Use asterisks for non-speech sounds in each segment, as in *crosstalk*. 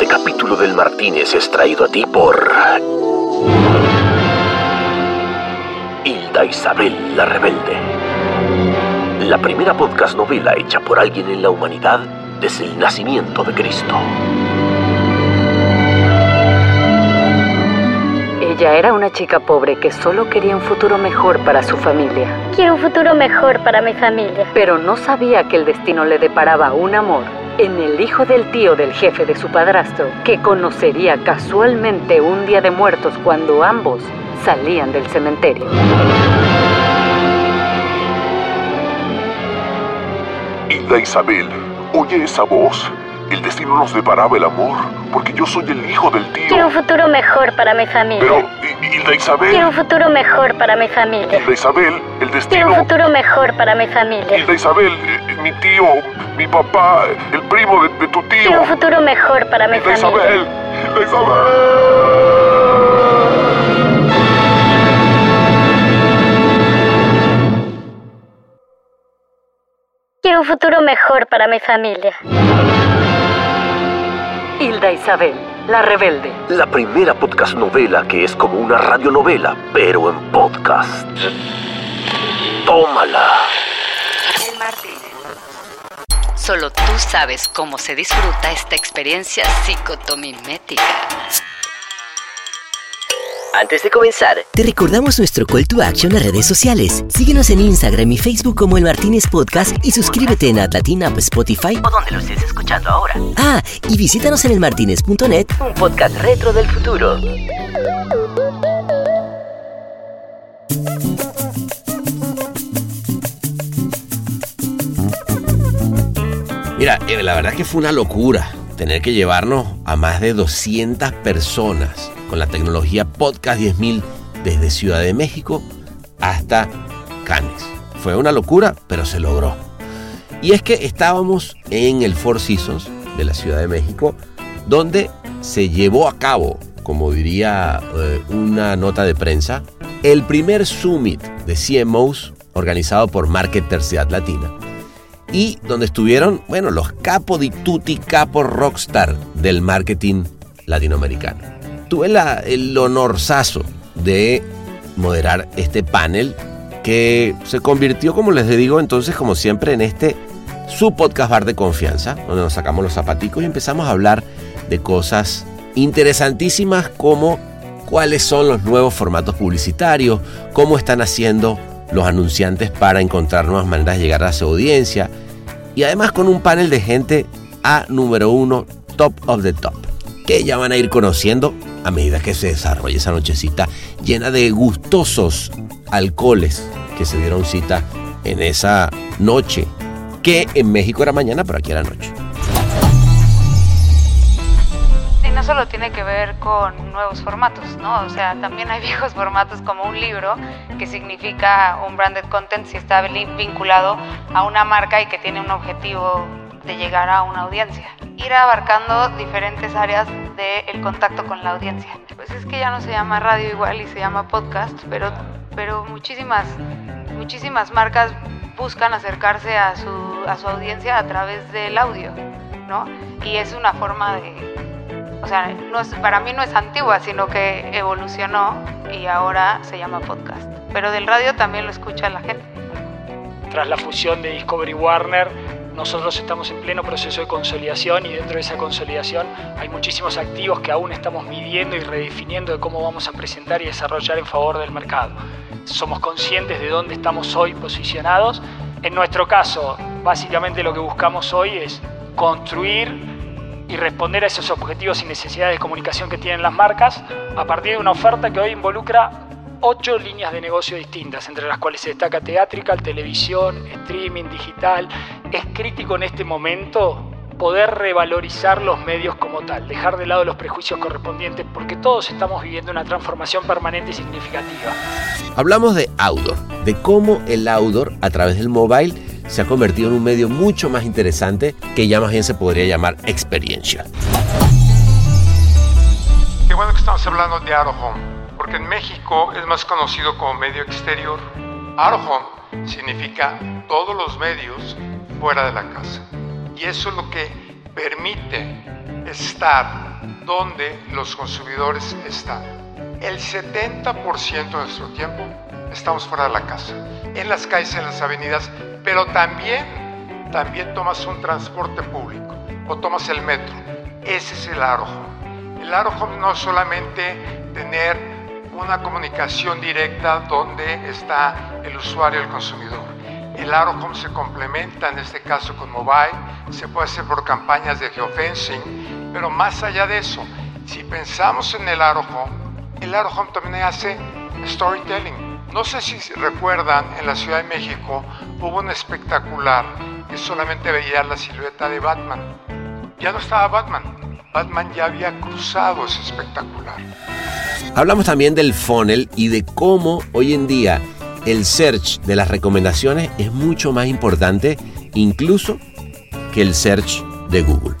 Este capítulo del Martínez es traído a ti por Hilda Isabel la Rebelde. La primera podcast novela hecha por alguien en la humanidad desde el nacimiento de Cristo. Ella era una chica pobre que solo quería un futuro mejor para su familia, Quiero un futuro mejor para mi familia. pero no sabía que el destino le deparaba un amor en el hijo del tío del jefe de su padrastro, que conocería casualmente un día de muertos cuando ambos salían del cementerio. Hilda Isabel, oye esa voz. El destino nos deparaba el amor, porque yo soy el hijo del Quiero tío. un futuro mejor para mi familia. Pero, Hi- Hilda Quiero Isabel, un futuro mejor para mi familia. Hilda Isabel, el Quiero destino. un futuro mejor para mi familia. Hilda Isabel, eh, mi tío, mi papá, el primo de, de tu tío. Quiero un futuro mejor para mi Hilda familia. Isabel, Hilda Isabel. Quiero un futuro mejor para mi familia. Hilda Isabel, la rebelde. La primera podcast novela que es como una radionovela, pero en podcast. Tómala. Solo tú sabes cómo se disfruta esta experiencia psicotomimética. Antes de comenzar, te recordamos nuestro call to action en redes sociales. Síguenos en Instagram y Facebook como El Martínez Podcast y suscríbete en Atlatina App, Spotify o donde lo estés escuchando ahora. Ah, y visítanos en elmartinez.net, un podcast retro del futuro. Mira, eh, la verdad que fue una locura tener que llevarnos a más de 200 personas con la tecnología Podcast 10.000 desde Ciudad de México hasta Cannes. Fue una locura, pero se logró. Y es que estábamos en el Four Seasons de la Ciudad de México, donde se llevó a cabo, como diría eh, una nota de prensa, el primer summit de CMOs organizado por Marketers de Atlatina y donde estuvieron, bueno, los capo di tutti, capo rockstar del marketing latinoamericano. Tuve el honorazo de moderar este panel que se convirtió, como les digo, entonces, como siempre, en este su podcast bar de confianza, donde nos sacamos los zapaticos y empezamos a hablar de cosas interesantísimas como cuáles son los nuevos formatos publicitarios, cómo están haciendo los anunciantes para encontrar nuevas maneras de llegar a su audiencia y además con un panel de gente a número uno, top of the top, que ya van a ir conociendo a medida que se desarrolle esa nochecita llena de gustosos alcoholes que se dieron cita en esa noche, que en México era mañana, pero aquí era noche. Y no solo tiene que ver con nuevos formatos, ¿no? O sea, también hay *laughs* viejos formatos como un libro, que significa un branded content si está vin- vinculado a una marca y que tiene un objetivo de llegar a una audiencia. Ir abarcando diferentes áreas del contacto con la audiencia. Pues es que ya no se llama radio igual y se llama podcast, pero, pero muchísimas, muchísimas marcas buscan acercarse a su, a su audiencia a través del audio, ¿no? Y es una forma de, o sea, no es, para mí no es antigua, sino que evolucionó y ahora se llama podcast. Pero del radio también lo escucha la gente. Tras la fusión de Discovery Warner, nosotros estamos en pleno proceso de consolidación y dentro de esa consolidación hay muchísimos activos que aún estamos midiendo y redefiniendo de cómo vamos a presentar y desarrollar en favor del mercado. Somos conscientes de dónde estamos hoy posicionados. En nuestro caso, básicamente lo que buscamos hoy es construir y responder a esos objetivos y necesidades de comunicación que tienen las marcas a partir de una oferta que hoy involucra ocho líneas de negocio distintas, entre las cuales se destaca teatrical, televisión, streaming, digital. Es crítico en este momento poder revalorizar los medios como tal, dejar de lado los prejuicios correspondientes, porque todos estamos viviendo una transformación permanente y significativa. Hablamos de outdoor, de cómo el outdoor a través del mobile se ha convertido en un medio mucho más interesante que ya más bien se podría llamar experiencia. Qué bueno que estamos hablando de Out of Home, porque en México es más conocido como medio exterior. Out significa todos los medios fuera de la casa. Y eso es lo que permite estar donde los consumidores están. El 70% de nuestro tiempo estamos fuera de la casa, en las calles, en las avenidas, pero también, también tomas un transporte público o tomas el metro. Ese es el Aro El Aro no es solamente tener una comunicación directa donde está el usuario, el consumidor. El Aro se complementa en este caso con mobile, se puede hacer por campañas de geofencing, pero más allá de eso, si pensamos en el Aro el Aro también hace storytelling no sé si recuerdan, en la Ciudad de México hubo un espectacular que solamente veía la silueta de Batman. Ya no estaba Batman. Batman ya había cruzado ese espectacular. Hablamos también del funnel y de cómo hoy en día el search de las recomendaciones es mucho más importante incluso que el search de Google.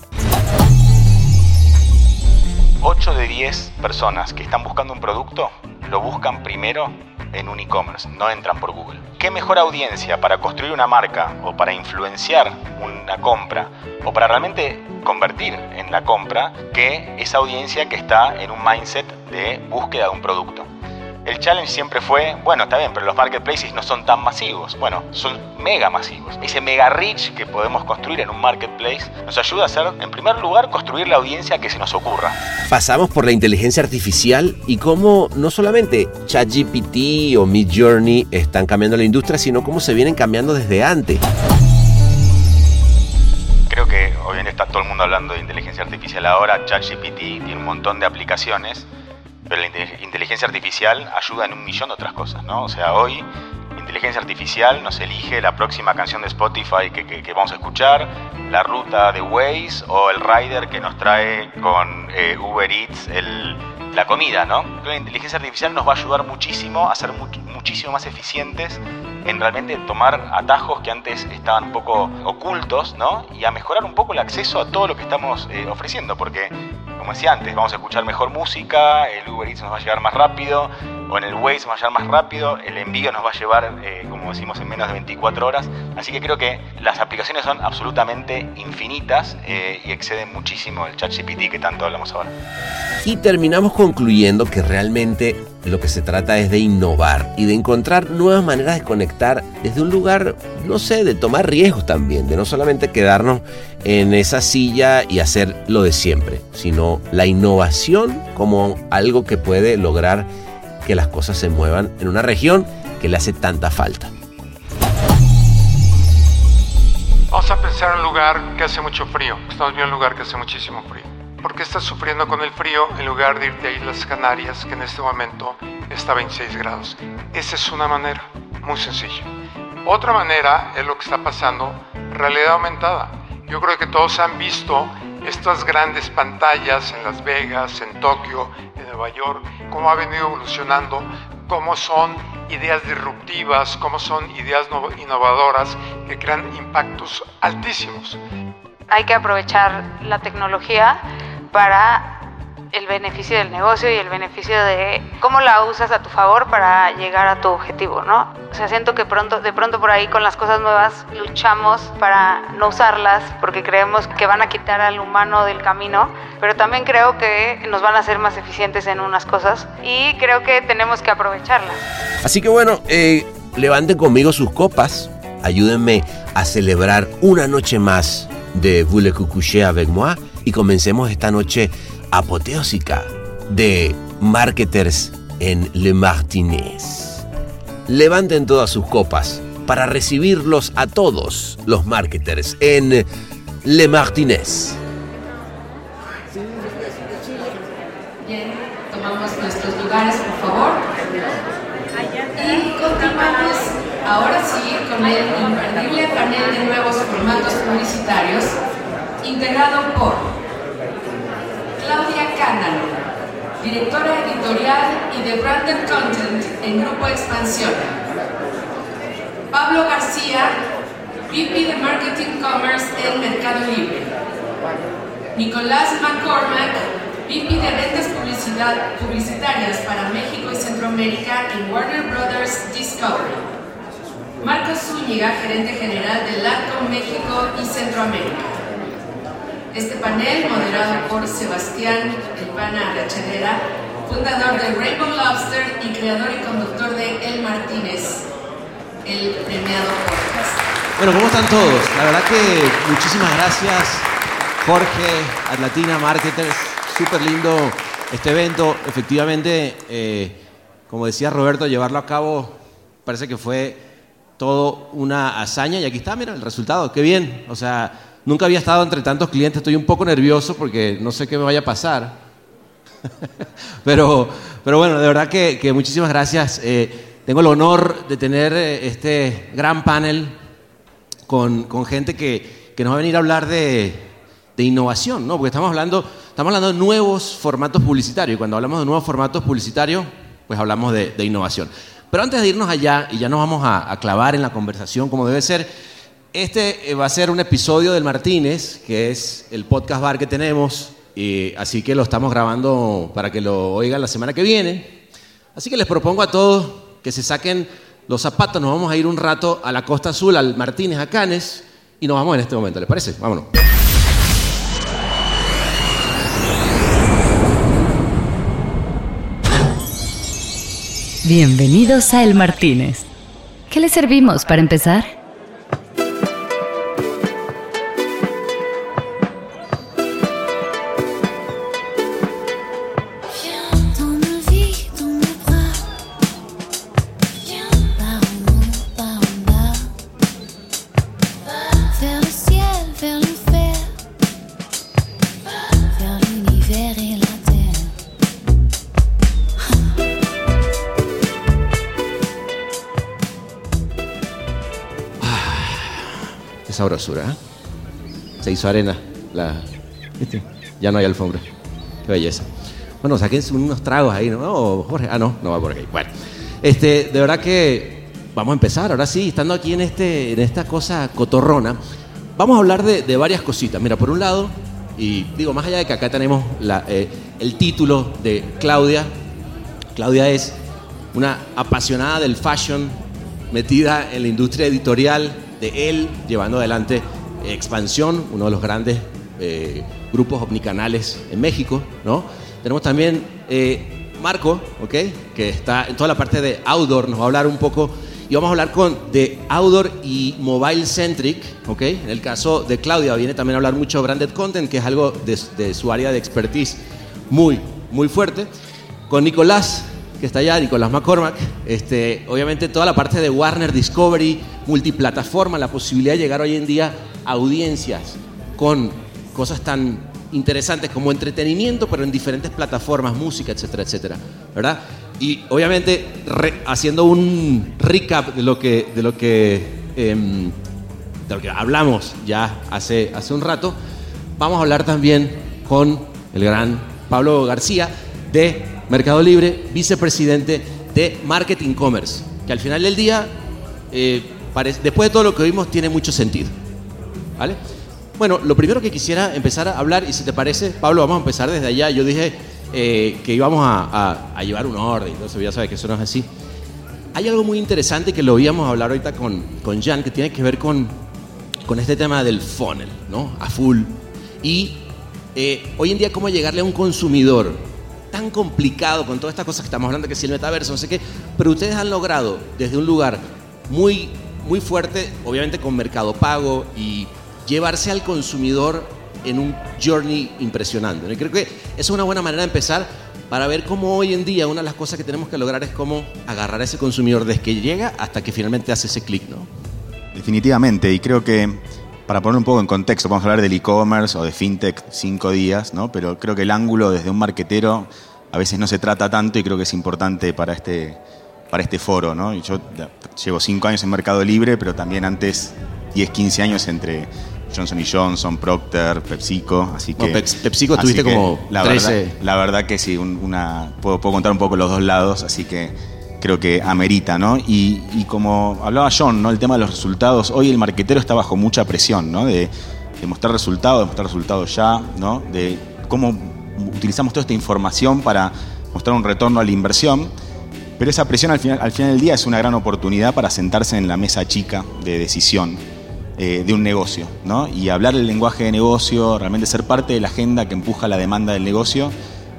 8 de 10 personas que están buscando un producto lo buscan primero en un e-commerce, no entran por Google. ¿Qué mejor audiencia para construir una marca o para influenciar una compra o para realmente convertir en la compra que esa audiencia que está en un mindset de búsqueda de un producto? El challenge siempre fue, bueno, está bien, pero los marketplaces no son tan masivos. Bueno, son mega masivos. Ese mega reach que podemos construir en un marketplace nos ayuda a hacer, en primer lugar, construir la audiencia que se nos ocurra. Pasamos por la inteligencia artificial y cómo no solamente ChatGPT o Midjourney están cambiando la industria, sino cómo se vienen cambiando desde antes. Creo que hoy en día está todo el mundo hablando de inteligencia artificial ahora. ChatGPT tiene un montón de aplicaciones pero la inteligencia artificial ayuda en un millón de otras cosas, ¿no? O sea, hoy inteligencia artificial nos elige la próxima canción de Spotify que, vamos a escuchar, la ruta de Waze o el rider que nos trae con eh, Uber Eats la comida, ¿no? La inteligencia artificial nos va a ayudar muchísimo a ser muchísimo más eficientes en realmente tomar atajos que antes estaban un poco ocultos, ¿no? Y a mejorar un poco el acceso a todo lo que estamos eh, ofreciendo, porque como decía antes, vamos a escuchar mejor música, el Uber Eats nos va a llegar más rápido, o en el Waze nos va a llegar más rápido, el envío nos va a llevar, eh, como decimos, en menos de 24 horas. Así que creo que las aplicaciones son absolutamente infinitas eh, y exceden muchísimo el ChatGPT que tanto hablamos ahora. Y terminamos concluyendo que realmente lo que se trata es de innovar y de encontrar nuevas maneras de conectar desde un lugar, no sé, de tomar riesgos también, de no solamente quedarnos en esa silla y hacer lo de siempre, sino la innovación como algo que puede lograr que las cosas se muevan en una región que le hace tanta falta. Vamos a pensar en un lugar que hace mucho frío. Estamos viendo un lugar que hace muchísimo frío. ¿Por qué estás sufriendo con el frío en lugar de irte a Islas Canarias, que en este momento está a 26 grados? Esa es una manera, muy sencilla. Otra manera es lo que está pasando, realidad aumentada. Yo creo que todos han visto estas grandes pantallas en Las Vegas, en Tokio, en Nueva York, cómo ha venido evolucionando, cómo son ideas disruptivas, cómo son ideas innovadoras que crean impactos altísimos. Hay que aprovechar la tecnología para el beneficio del negocio y el beneficio de cómo la usas a tu favor para llegar a tu objetivo, ¿no? O sea, siento que pronto, de pronto por ahí con las cosas nuevas luchamos para no usarlas porque creemos que van a quitar al humano del camino, pero también creo que nos van a hacer más eficientes en unas cosas y creo que tenemos que aprovecharlas. Así que bueno, eh, levanten conmigo sus copas, ayúdenme a celebrar una noche más de Vous le avec moi y comencemos esta noche apoteósica de marketers en Le Martinez. Levanten todas sus copas para recibirlos a todos los marketers en Le Martinez. Bien, tomamos nuestros lugares, por favor. Y continuamos ahora sí con el imperdible panel de nuevos formatos publicitarios integrado por Claudia Cándalo, directora editorial y de Branded Content en Grupo Expansión. Pablo García, VP de Marketing Commerce en Mercado Libre. Nicolás McCormack, VP de Ventas Publicitarias para México y Centroamérica en Warner Brothers Discovery. Marcos Zúñiga, gerente general de LATO México y Centroamérica. Este panel, moderado por Sebastián Elvana Arachalera, fundador de Rainbow Lobster y creador y conductor de El Martínez, el premiado podcast. Bueno, ¿cómo están todos? La verdad que muchísimas gracias, Jorge, Atlatina Marketers. Súper lindo este evento. Efectivamente, eh, como decía Roberto, llevarlo a cabo parece que fue todo una hazaña. Y aquí está, mira, el resultado. Qué bien. O sea, nunca había estado entre tantos clientes. Estoy un poco nervioso porque no sé qué me vaya a pasar. *laughs* pero, pero bueno, de verdad que, muchísimas gracias. Eh, tengo el honor de tener eh, este gran panel con, gente que, nos va a venir a hablar de, innovación, ¿no? Porque estamos hablando, estamos hablando de nuevos formatos publicitarios. Y cuando hablamos de nuevos formatos publicitarios, pues hablamos de, innovación. Pero antes de irnos allá, y ya nos vamos a, clavar en la conversación como debe ser, este eh, va a ser un episodio del Martínez, que es el podcast bar que tenemos, y así que lo estamos grabando para que lo oigan la semana que viene. Así que les propongo a todos que se saquen los zapatos, nos vamos a ir un rato a la Costa Azul, al Martínez, a Canes, y nos vamos en este momento, ¿les parece? Vámonos. Bienvenidos a El Martínez. ¿Qué le servimos para empezar? Sabrosura. ¿eh? Se hizo arena. La, Ya no hay alfombra. Qué belleza. Bueno, saquen unos tragos ahí, ¿no? Oh, Jorge. Ah, no, no va por aquí. Bueno, este, de verdad que vamos a empezar. Ahora sí, estando aquí en, este, en esta cosa cotorrona, vamos a hablar de, varias cositas. Mira, por un lado, y digo, más allá de que acá tenemos la, eh, el título de Claudia, Claudia es una apasionada del fashion, metida en la industria editorial, de él llevando adelante Expansión, uno de los grandes eh, grupos omnicanales en México, ¿no? Tenemos también eh, Marco, ¿ok? Que está en toda la parte de outdoor, nos va a hablar un poco y vamos a hablar con de outdoor y mobile centric, ¿ok? En el caso de Claudia viene también a hablar mucho de branded content, que es algo de, de su área de expertise muy, muy fuerte. Con Nicolás, que está allá, Nicolás McCormack, este, obviamente toda la parte de Warner Discovery, multiplataforma, la posibilidad de llegar hoy en día a audiencias con cosas tan interesantes como entretenimiento, pero en diferentes plataformas, música, etcétera, etcétera, ¿verdad? Y obviamente haciendo un recap de lo que, de lo que, em, de lo que hablamos ya hace, hace un rato, vamos a hablar también con el gran Pablo García de Mercado Libre, vicepresidente de Marketing Commerce, que al final del día, eh, después de todo lo que oímos, tiene mucho sentido. ¿Vale? Bueno, lo primero que quisiera empezar a hablar, y si te parece, Pablo, vamos a empezar desde allá. Yo dije eh, que íbamos a, llevar un orden, entonces ya sabes que eso no es así. Hay algo muy interesante que lo íbamos a hablar ahorita con, con Jan, que tiene que ver con, con este tema del funnel, ¿no? A full. Y eh, hoy en día, cómo llegarle a un consumidor tan complicado con todas estas cosas que estamos hablando, que si el metaverso, no sé qué, pero ustedes han logrado desde un lugar muy, muy fuerte, obviamente con mercado pago y llevarse al consumidor en un journey impresionante. Y creo que es una buena manera de empezar para ver cómo hoy en día una de las cosas que tenemos que lograr es cómo agarrar a ese consumidor desde que llega hasta que finalmente hace ese clic, ¿no? Definitivamente, y creo que para poner un poco en contexto, vamos a hablar del e-commerce o de fintech cinco días, ¿no? Pero creo que el ángulo desde un marquetero a veces no se trata tanto y creo que es importante para este, para este foro, ¿no? yo llevo cinco años en Mercado Libre, pero también antes 10, 15 años entre Johnson Johnson, Procter, PepsiCo, así que... PepsiCo tuviste como la Verdad, la verdad que sí, una, puedo, puedo contar un poco los dos lados, así que creo que amerita, ¿no? Y, como hablaba John, ¿no? El tema de los resultados, hoy el marquetero está bajo mucha presión, ¿no? De, mostrar resultados, de mostrar resultados ya, ¿no? De cómo utilizamos toda esta información para mostrar un retorno a la inversión. Pero esa presión al final, al final del día es una gran oportunidad para sentarse en la mesa chica de decisión eh, de un negocio, ¿no? Y hablar el lenguaje de negocio, realmente ser parte de la agenda que empuja la demanda del negocio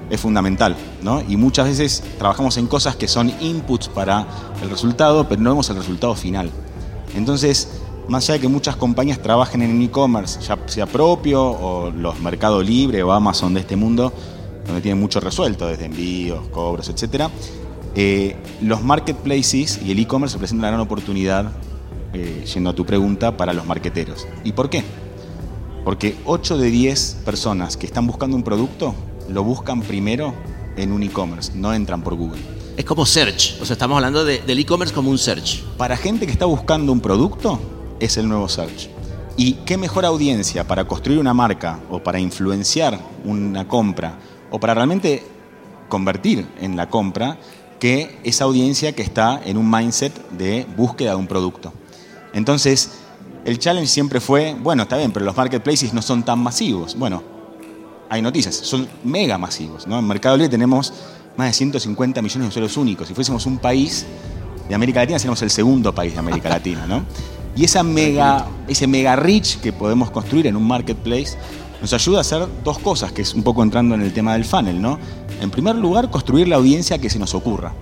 es fundamental, ¿no? Y muchas veces trabajamos en cosas que son inputs para el resultado, pero no vemos el resultado final. Entonces, más allá de que muchas compañías trabajen en e-commerce, ya sea propio o los Mercado Libre o Amazon de este mundo, donde tienen mucho resuelto, desde envíos, cobros, etc., eh, los marketplaces y el e-commerce representan una gran oportunidad, eh, yendo a tu pregunta, para los marqueteros. ¿Y por qué? Porque 8 de 10 personas que están buscando un producto lo buscan primero en un e-commerce, no entran por Google. Es como search, o sea, estamos hablando del e-commerce como un search. Para gente que está buscando un producto, es el nuevo search. ¿Y qué mejor audiencia para construir una marca o para influenciar una compra o para realmente convertir en la compra que esa audiencia que está en un mindset de búsqueda de un producto? Entonces, el challenge siempre fue, bueno, está bien, pero los marketplaces no son tan masivos. Bueno, hay noticias, son mega masivos. ¿no? En Mercado Libre tenemos más de 150 millones de usuarios únicos. Si fuésemos un país de América Latina, seríamos el segundo país de América *laughs* Latina. ¿no? Y esa mega, ese mega reach que podemos construir en un marketplace nos ayuda a hacer dos cosas, que es un poco entrando en el tema del funnel. ¿no? En primer lugar, construir la audiencia que se nos ocurra.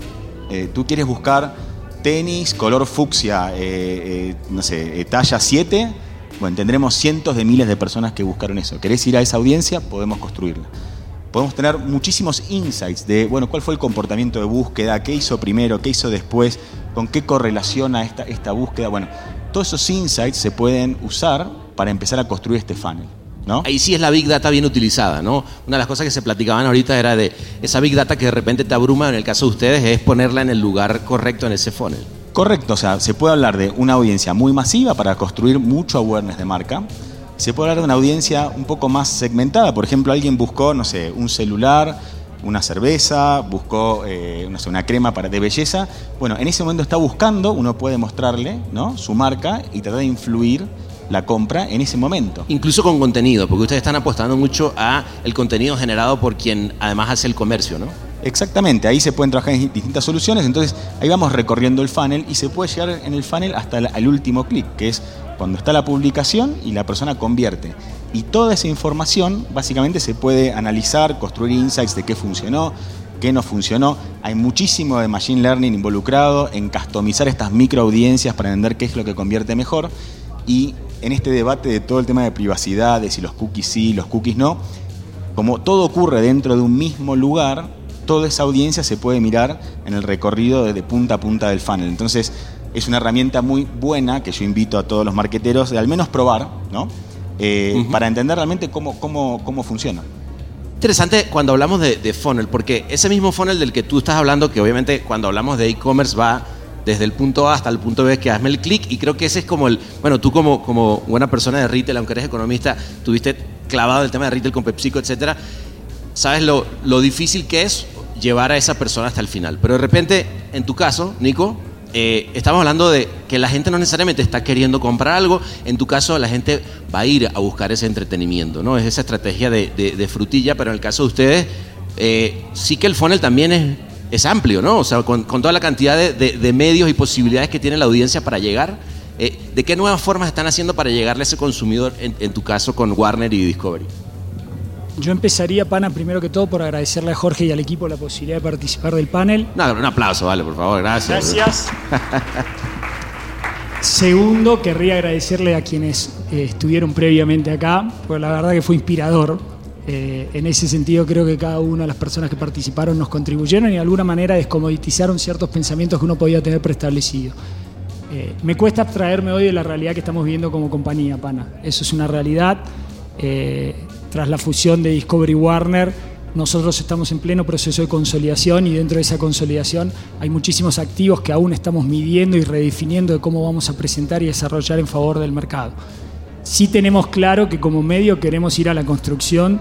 Eh, tú quieres buscar tenis, color fucsia, eh, eh, no sé, talla 7 bueno, tendremos cientos de miles de personas que buscaron eso. ¿Querés ir a esa audiencia? Podemos construirla. Podemos tener muchísimos insights de, bueno, cuál fue el comportamiento de búsqueda, qué hizo primero, qué hizo después, con qué correlaciona esta, esta búsqueda. Bueno, todos esos insights se pueden usar para empezar a construir este funnel. ¿No? Ahí sí es la Big Data bien utilizada, ¿no? Una de las cosas que se platicaban ahorita era de esa Big Data que de repente te abruma, en el caso de ustedes, es ponerla en el lugar correcto en ese funnel. Correcto, o sea, se puede hablar de una audiencia muy masiva para construir mucho awareness de marca. Se puede hablar de una audiencia un poco más segmentada. Por ejemplo, alguien buscó, no sé, un celular, una cerveza, buscó eh, no sé, una crema para de belleza. Bueno, en ese momento está buscando, uno puede mostrarle ¿no? su marca y tratar de influir la compra en ese momento. Incluso con contenido, porque ustedes están apostando mucho a el contenido generado por quien además hace el comercio, ¿no? Exactamente, ahí se pueden trabajar en distintas soluciones, entonces ahí vamos recorriendo el funnel y se puede llegar en el funnel hasta el último clic, que es cuando está la publicación y la persona convierte. Y toda esa información básicamente se puede analizar, construir insights de qué funcionó, qué no funcionó. Hay muchísimo de Machine Learning involucrado en customizar estas microaudiencias para entender qué es lo que convierte mejor. Y en este debate de todo el tema de privacidad, de si los cookies sí, los cookies no, como todo ocurre dentro de un mismo lugar, toda esa audiencia se puede mirar en el recorrido desde punta a punta del funnel. Entonces, es una herramienta muy buena que yo invito a todos los marqueteros de al menos probar, ¿no? Eh, para entender realmente cómo, cómo, cómo funciona. Interesante cuando hablamos de, funnel, porque ese mismo funnel del que tú estás hablando, que obviamente cuando hablamos de e-commerce va desde el punto A hasta el punto B, que hazme el clic, y creo que ese es como el, bueno, tú como, como buena persona de retail, aunque eres economista, tuviste clavado el tema de retail con PepsiCo, etcétera, sabes lo, lo difícil que es llevar a esa persona hasta el final. Pero de repente, en tu caso, Nico, eh, estamos hablando de que la gente no necesariamente está queriendo comprar algo, en tu caso la gente va a ir a buscar ese entretenimiento, ¿no? Es esa estrategia de, frutilla, pero en el caso de ustedes, eh, sí que el funnel también es, amplio, ¿no? O sea, con, toda la cantidad de, medios y posibilidades que tiene la audiencia para llegar, eh, ¿de qué nuevas formas están haciendo para llegarle a ese consumidor, en tu caso con Warner y Discovery? Yo empezaría, Pana, primero que todo por agradecerle a Jorge y al equipo la posibilidad de participar del panel. No, un aplauso, vale, por favor, gracias. Gracias. *laughs* Segundo, querría agradecerle a quienes eh, estuvieron previamente acá, porque la verdad que fue inspirador. Eh, en ese sentido, creo que cada una de las personas que participaron nos contribuyeron y de alguna manera descomoditizaron ciertos pensamientos que uno podía tener preestablecidos. Eh, me cuesta abstraerme hoy de la realidad que estamos viviendo como compañía, Pana. Eso es una realidad tras la fusión de Discovery Warner, nosotros estamos en pleno proceso de consolidación y dentro de esa consolidación hay muchísimos activos que aún estamos midiendo y redefiniendo de cómo vamos a presentar y desarrollar en favor del mercado. Sí tenemos claro que como medio queremos ir a la construcción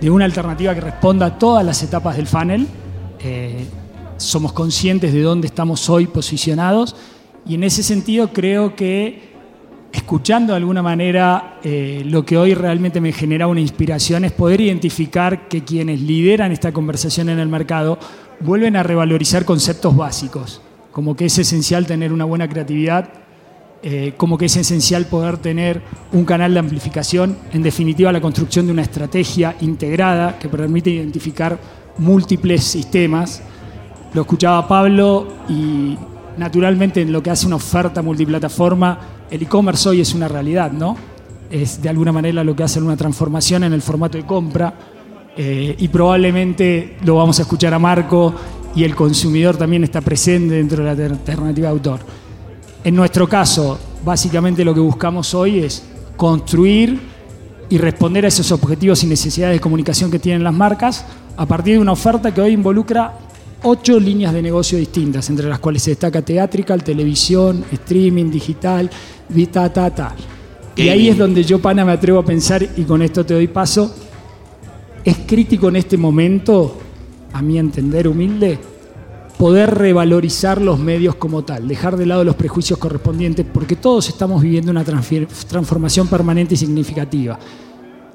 de una alternativa que responda a todas las etapas del funnel. Eh, somos conscientes de dónde estamos hoy posicionados y en ese sentido creo que escuchando de alguna manera eh, lo que hoy realmente me genera una inspiración es poder identificar que quienes lideran esta conversación en el mercado vuelven a revalorizar conceptos básicos, como que es esencial tener una buena creatividad, eh, como que es esencial poder tener un canal de amplificación, en definitiva la construcción de una estrategia integrada que permite identificar múltiples sistemas. Lo escuchaba Pablo y naturalmente en lo que hace una oferta multiplataforma, el e-commerce hoy es una realidad, ¿no? Es de alguna manera lo que hace una transformación en el formato de compra eh, y probablemente lo vamos a escuchar a Marco y el consumidor también está presente dentro de la alternativa de autor. En nuestro caso, básicamente lo que buscamos hoy es construir y responder a esos objetivos y necesidades de comunicación que tienen las marcas a partir de una oferta que hoy involucra ocho líneas de negocio distintas, entre las cuales se destaca teatrical, televisión, streaming, digital, ta, ta, ta. Y ahí es donde yo, Pana, me atrevo a pensar, y con esto te doy paso, es crítico en este momento, a mi entender humilde, poder revalorizar los medios como tal, dejar de lado los prejuicios correspondientes, porque todos estamos viviendo una transformación permanente y significativa.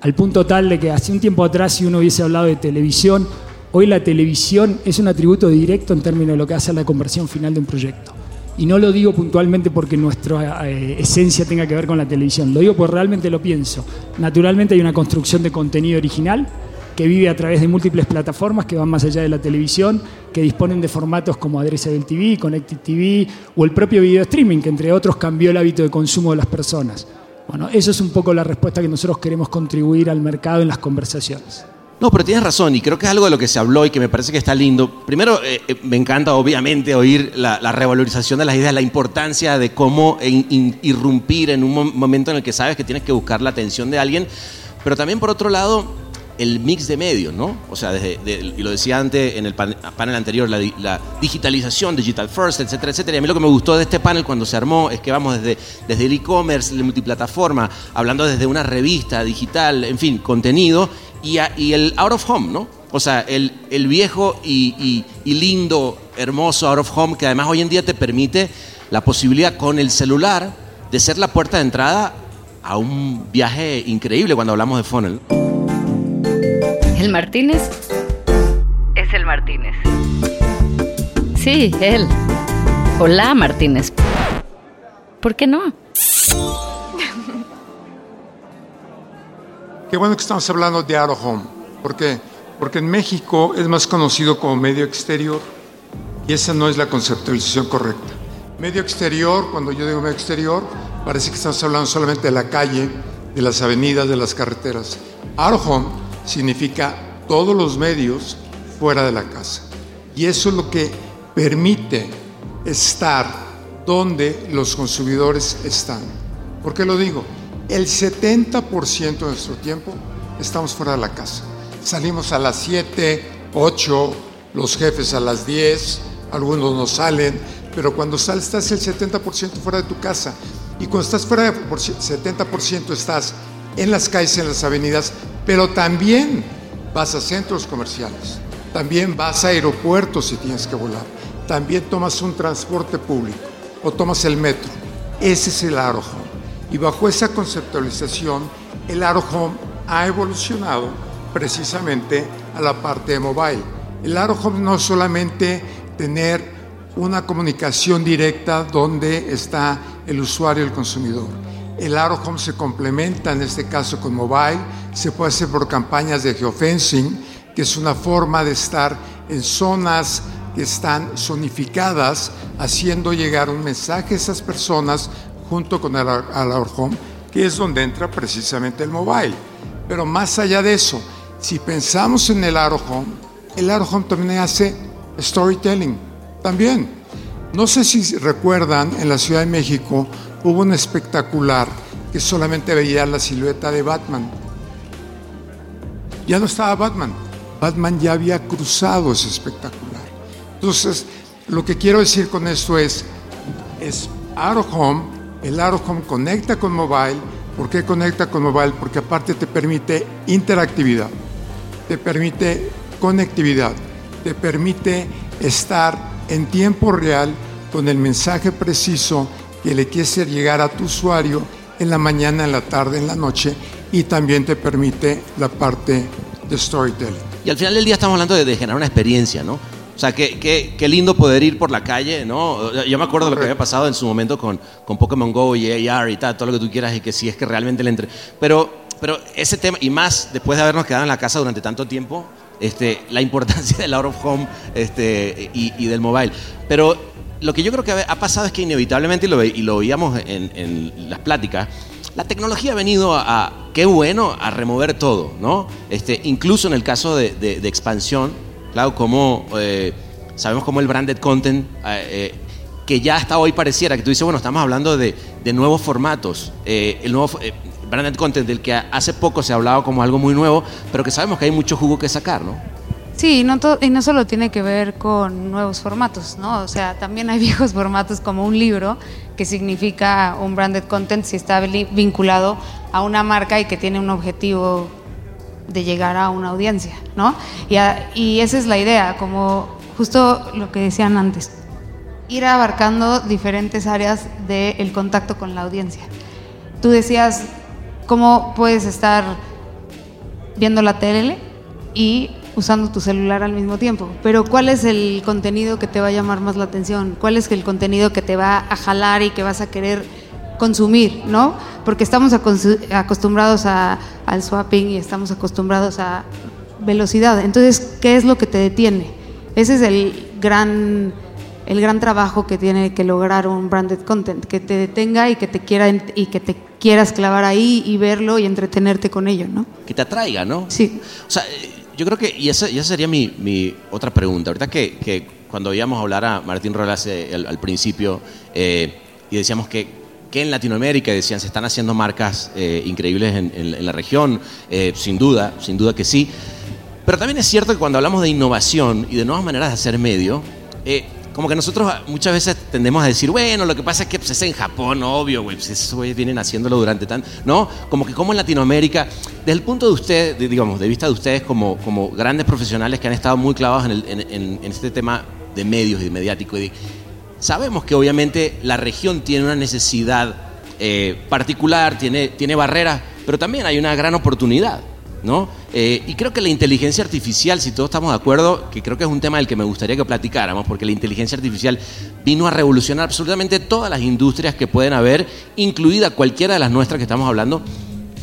Al punto tal de que hace un tiempo atrás, si uno hubiese hablado de televisión, hoy la televisión es un atributo directo en términos de lo que hace la conversión final de un proyecto. Y no lo digo puntualmente porque nuestra eh, esencia tenga que ver con la televisión, lo digo porque realmente lo pienso. Naturalmente hay una construcción de contenido original, que vive a través de múltiples plataformas que van más allá de la televisión, que disponen de formatos como Adresa TV, Connected TV o el propio video streaming, que entre otros cambió el hábito de consumo de las personas. Bueno, eso es un poco la respuesta que nosotros queremos contribuir al mercado en las conversaciones. No, pero tienes razón y creo que es algo de lo que se habló y que me parece que está lindo. Primero, eh, eh, me encanta obviamente oír la, revalorización de las ideas, la importancia de cómo irrumpir en un momento en el que sabes que tienes que buscar la atención de alguien, pero también por otro lado, el mix de medios, ¿no? O sea, desde, y lo decía antes en el panel anterior, la, digitalización, digital first, etcétera, etcétera. Y a mí lo que me gustó de este panel cuando se armó es que vamos desde, desde el e-commerce, la multiplataforma, hablando desde una revista digital, en fin, contenido, y, y el out of home, ¿no? O sea, el, el viejo y, y, lindo, hermoso out of home que además hoy en día te permite la posibilidad con el celular de ser la puerta de entrada a un viaje increíble cuando hablamos de funnel. ¿El Martínez? Es el Martínez. Sí, él. Hola, Martínez. ¿Por qué no? Qué bueno que estamos hablando de Out Home. ¿Por qué? Porque en México es más conocido como medio exterior y esa no es la conceptualización correcta. Medio exterior, cuando yo digo medio exterior, parece que estamos hablando solamente de la calle, de las avenidas, de las carreteras. Out Home significa todos los medios fuera de la casa. Y eso es lo que permite estar donde los consumidores están. ¿Por qué lo digo? El 70% de nuestro tiempo estamos fuera de la casa. Salimos a las 7, 8, los jefes a las 10, algunos no salen, pero cuando sales estás el 70% fuera de tu casa. Y cuando estás fuera del 70% estás en las calles, en las avenidas, pero también vas a centros comerciales, también vas a aeropuertos si tienes que volar, también tomas un transporte público o tomas el metro. Ese es el Aro Y bajo esa conceptualización, el Aro ha evolucionado precisamente a la parte de mobile. El Aro no es solamente tener una comunicación directa donde está el usuario, el consumidor el Aro Home se complementa en este caso con mobile, se puede hacer por campañas de geofencing, que es una forma de estar en zonas que están zonificadas, haciendo llegar un mensaje a esas personas junto con Home, que es donde entra precisamente el mobile. Pero más allá de eso, si pensamos en el Home, el Home también hace storytelling, también. No sé si recuerdan, en la Ciudad de México hubo un espectacular que solamente veía la silueta de Batman. Ya no estaba Batman. Batman ya había cruzado ese espectacular. Entonces, lo que quiero decir con esto es, es Aro Home, el Aro Home conecta con mobile. ¿Por qué conecta con mobile? Porque aparte te permite interactividad, te permite conectividad, te permite estar en tiempo real con el mensaje preciso que le quieres llegar a tu usuario en la mañana, en la tarde, en la noche y también te permite la parte de storytelling. Y al final del día estamos hablando de, generar una experiencia, ¿no? O sea, qué, qué, qué lindo poder ir por la calle, ¿no? Yo me acuerdo de lo que había pasado en su momento con, con Pokémon Go y AR y tal, todo lo que tú quieras, y que sí es que realmente le entre. Pero, pero ese tema, y más después de habernos quedado en la casa durante tanto tiempo, este, la importancia del out of home este, y, y del mobile. Pero lo que yo creo que ha pasado es que inevitablemente, y lo, y lo veíamos en, en las pláticas, la tecnología ha venido a, qué bueno, a remover todo, ¿no? Este, incluso en el caso de, de, expansión, claro, como eh, sabemos como el branded content, eh, eh, que ya hasta hoy pareciera que tú dices, bueno, estamos hablando de, de nuevos formatos, el nuevo branded content del que hace poco se ha hablado como algo muy nuevo, pero que sabemos que hay mucho jugo que sacar, ¿no? Sí, no y no solo tiene que ver con nuevos formatos, ¿no? O sea, también hay *laughs* viejos formatos como un libro, que significa un branded content si está vinculado a una marca y que tiene un objetivo de llegar a una audiencia, ¿no? Y, esa es la idea, como justo lo que decían antes, ir abarcando diferentes áreas del contacto con la audiencia. Tú decías, ¿cómo puedes estar viendo la tele y usando tu celular al mismo tiempo. Pero ¿cuál es el contenido que te va a llamar más la atención? ¿Cuál es el contenido que te va a jalar y que vas a querer consumir, ¿no? Porque estamos acostumbrados a, al swapping y estamos acostumbrados a velocidad. Entonces, ¿qué es lo que te detiene? Ese es el gran el gran trabajo que tiene que lograr un branded content, que te detenga y que te quiera y que te quieras clavar ahí y verlo y entretenerte con ello, ¿no? Que te atraiga, ¿no? Sí. O sea, yo creo que, y esa, sería mi, otra pregunta, ahorita que, cuando íbamos a hablar a Martín Rolas al, principio eh, y decíamos que, que en Latinoamérica, decían, se están haciendo marcas eh, increíbles en, la región, eh, sin duda, sin duda que sí, pero también es cierto que cuando hablamos de innovación y de nuevas maneras de hacer medio, como que nosotros muchas veces tendemos a decir, bueno, lo que pasa es que pues, es en Japón, obvio, güey, pues esos güeyes vienen haciéndolo durante tanto, ¿no? Como que como en Latinoamérica, desde el punto de ustedes, digamos, de vista de ustedes como, como grandes profesionales que han estado muy clavados en, este tema de medios y de mediático, y sabemos que obviamente la región tiene una necesidad eh, particular, tiene, tiene barreras, pero también hay una gran oportunidad. ¿no? Eh, y creo que la inteligencia artificial, si todos estamos de acuerdo, que creo que es un tema del que me gustaría que platicáramos, porque la inteligencia artificial vino a revolucionar absolutamente todas las industrias que pueden haber, incluida cualquiera de las nuestras que estamos hablando.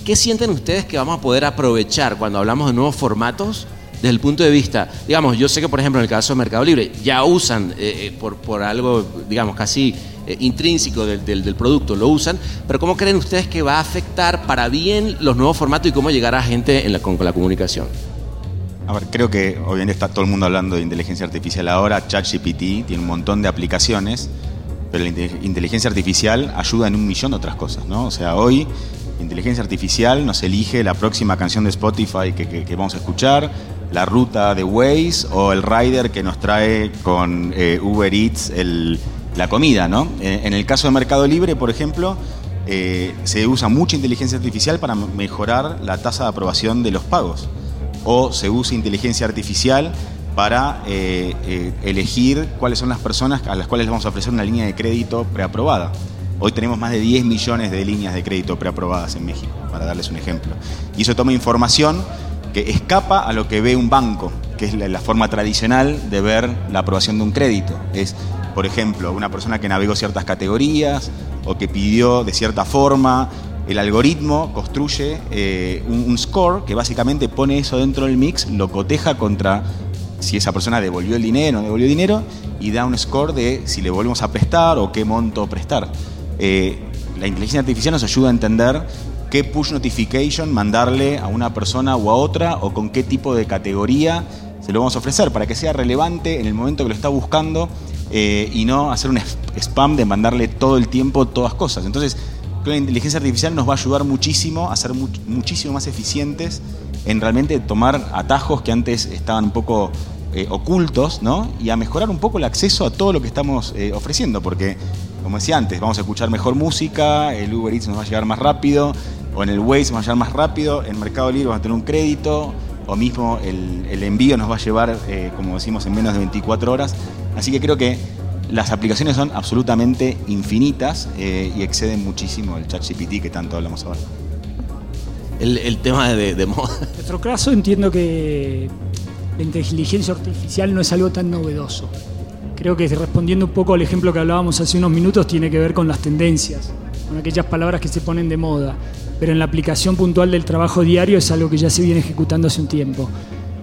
¿Qué sienten ustedes que vamos a poder aprovechar cuando hablamos de nuevos formatos? Desde el punto de vista, digamos, yo sé que por ejemplo en el caso de Mercado Libre ya usan eh, eh, por, algo, digamos, casi eh, intrínseco del, producto, lo usan, pero ¿cómo creen ustedes que va a afectar para bien los nuevos formatos y cómo llegar a gente en la, con, la comunicación? A ver, creo que obviamente está todo el mundo hablando de inteligencia artificial ahora, ChatGPT tiene un montón de aplicaciones, pero la inteligencia artificial ayuda en un millón de otras cosas, ¿no? O sea, hoy inteligencia artificial nos elige la próxima canción de Spotify que, vamos a escuchar, la ruta de Waze o el rider que nos trae con eh, Uber Eats la comida, ¿no? Eh, en el caso de Mercado Libre, por ejemplo, eh, se usa mucha inteligencia artificial para mejorar la tasa de aprobación de los pagos. O se usa inteligencia artificial para elegir cuáles son las personas a las cuales les vamos a ofrecer una línea de crédito preaprobada. Hoy tenemos más de 10 millones de líneas de crédito preaprobadas en México, para darles un ejemplo. Y eso toma información que escapa a lo que ve un banco, que es la, forma tradicional de ver la aprobación de un crédito. Es por ejemplo, una persona que navegó ciertas categorías o que pidió de cierta forma. El algoritmo construye eh, un, score que básicamente pone eso dentro del mix, lo coteja contra si esa persona devolvió el dinero o no devolvió dinero y da un score de si le volvemos a prestar o qué monto prestar. Eh, la inteligencia artificial nos ayuda a entender qué push notification mandarle a una persona o a otra o con qué tipo de categoría se lo vamos a ofrecer para que sea relevante en el momento que lo está buscando eh, y no hacer un spam de mandarle todo el tiempo todas cosas. Entonces, la inteligencia artificial nos va a ayudar muchísimo a ser muchísimo más eficientes en realmente tomar atajos que antes estaban un poco eh, ocultos, ¿no? Y a mejorar un poco el acceso a todo lo que estamos eh, ofreciendo, porque, como decía antes, vamos a escuchar mejor música, el Uber Eats nos va a llegar más rápido, o en el Waze nos va a llegar más rápido, en Mercado Libre vamos a tener un crédito, o mismo el, envío nos va a llevar, como decimos, en menos de 24 horas. Así que creo que las aplicaciones son absolutamente infinitas eh, y exceden muchísimo el chat GPT que tanto hablamos ahora. El, tema de, de moda. En nuestro caso entiendo que la inteligencia artificial no es algo tan novedoso. Creo que respondiendo un poco al ejemplo que hablábamos hace unos minutos, tiene que ver con las tendencias, con aquellas palabras que se ponen de moda, pero en la aplicación puntual del trabajo diario es algo que ya se viene ejecutando hace un tiempo.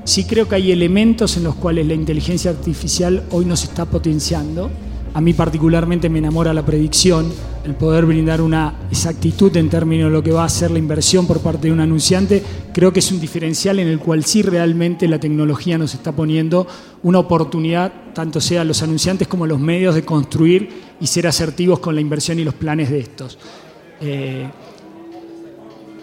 Sí creo que hay elementos en los cuales la inteligencia artificial hoy nos está potenciando, a mí particularmente me enamora la predicción, el poder brindar una exactitud en términos de lo que va a ser la inversión por parte de un anunciante. Creo que es un diferencial en el cual sí realmente la tecnología nos está poniendo una oportunidad, tanto sea los anunciantes como los medios, de construir y ser asertivos con la inversión y los planes de estos. Eh,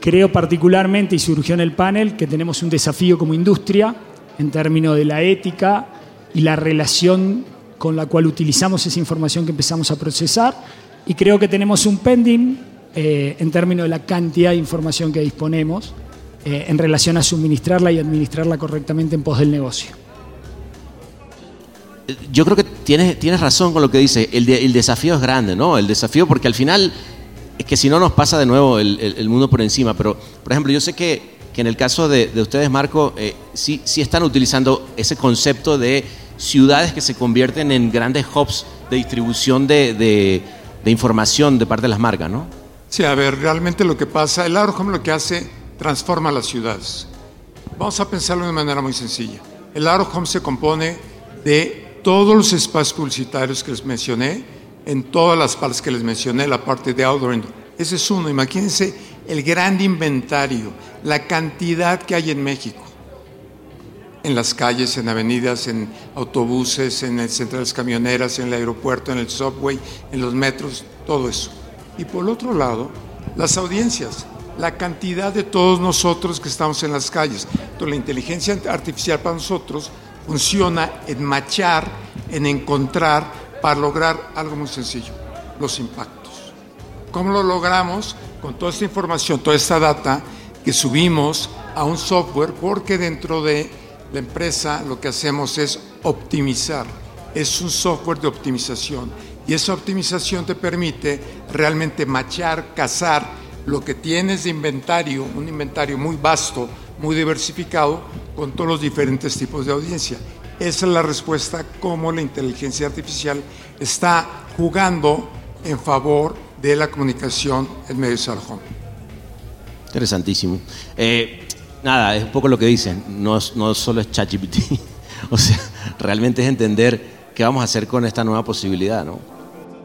creo particularmente, y surgió en el panel, que tenemos un desafío como industria en términos de la ética y la relación con la cual utilizamos esa información que empezamos a procesar y creo que tenemos un pending eh, en términos de la cantidad de información que disponemos eh, en relación a suministrarla y administrarla correctamente en pos del negocio. Yo creo que tienes, tienes razón con lo que dice. El, el desafío es grande, ¿no? El desafío porque al final es que si no nos pasa de nuevo el, el, mundo por encima. Pero, por ejemplo, yo sé que, que en el caso de, de ustedes, Marco, eh, sí, sí están utilizando ese concepto de ciudades que se convierten en grandes hubs de distribución de, de, información de parte de las marcas, ¿no? Sí, a ver, realmente lo que pasa, el out lo que hace, transforma las ciudades. Vamos a pensarlo de manera muy sencilla. El home se compone de todos los espacios publicitarios que les mencioné, en todas las partes que les mencioné, la parte de outdoor. Ese es uno. Imagínense el gran inventario, la cantidad que hay en México en las calles, en avenidas, en autobuses, en centrales camioneras, en el aeropuerto, en el subway, en los metros, todo eso. Y por otro lado, las audiencias, la cantidad de todos nosotros que estamos en las calles. Entonces, la inteligencia artificial para nosotros funciona en machar, en encontrar, para lograr algo muy sencillo, los impactos. ¿Cómo lo logramos? Con toda esta información, toda esta data que subimos a un software, porque dentro de la empresa lo que hacemos es optimizar. Es un software de optimización y esa optimización te permite realmente machar, cazar lo que tienes de inventario, un inventario muy vasto, muy diversificado, con todos los diferentes tipos de audiencia. Esa es la respuesta cómo la inteligencia artificial está jugando en favor de la comunicación en medios al home. Interesantísimo. Eh, nada, es un poco lo que dicen, no, no solo es ChatGPT, *laughs* o sea, realmente es entender qué vamos a hacer con esta nueva posibilidad, ¿no?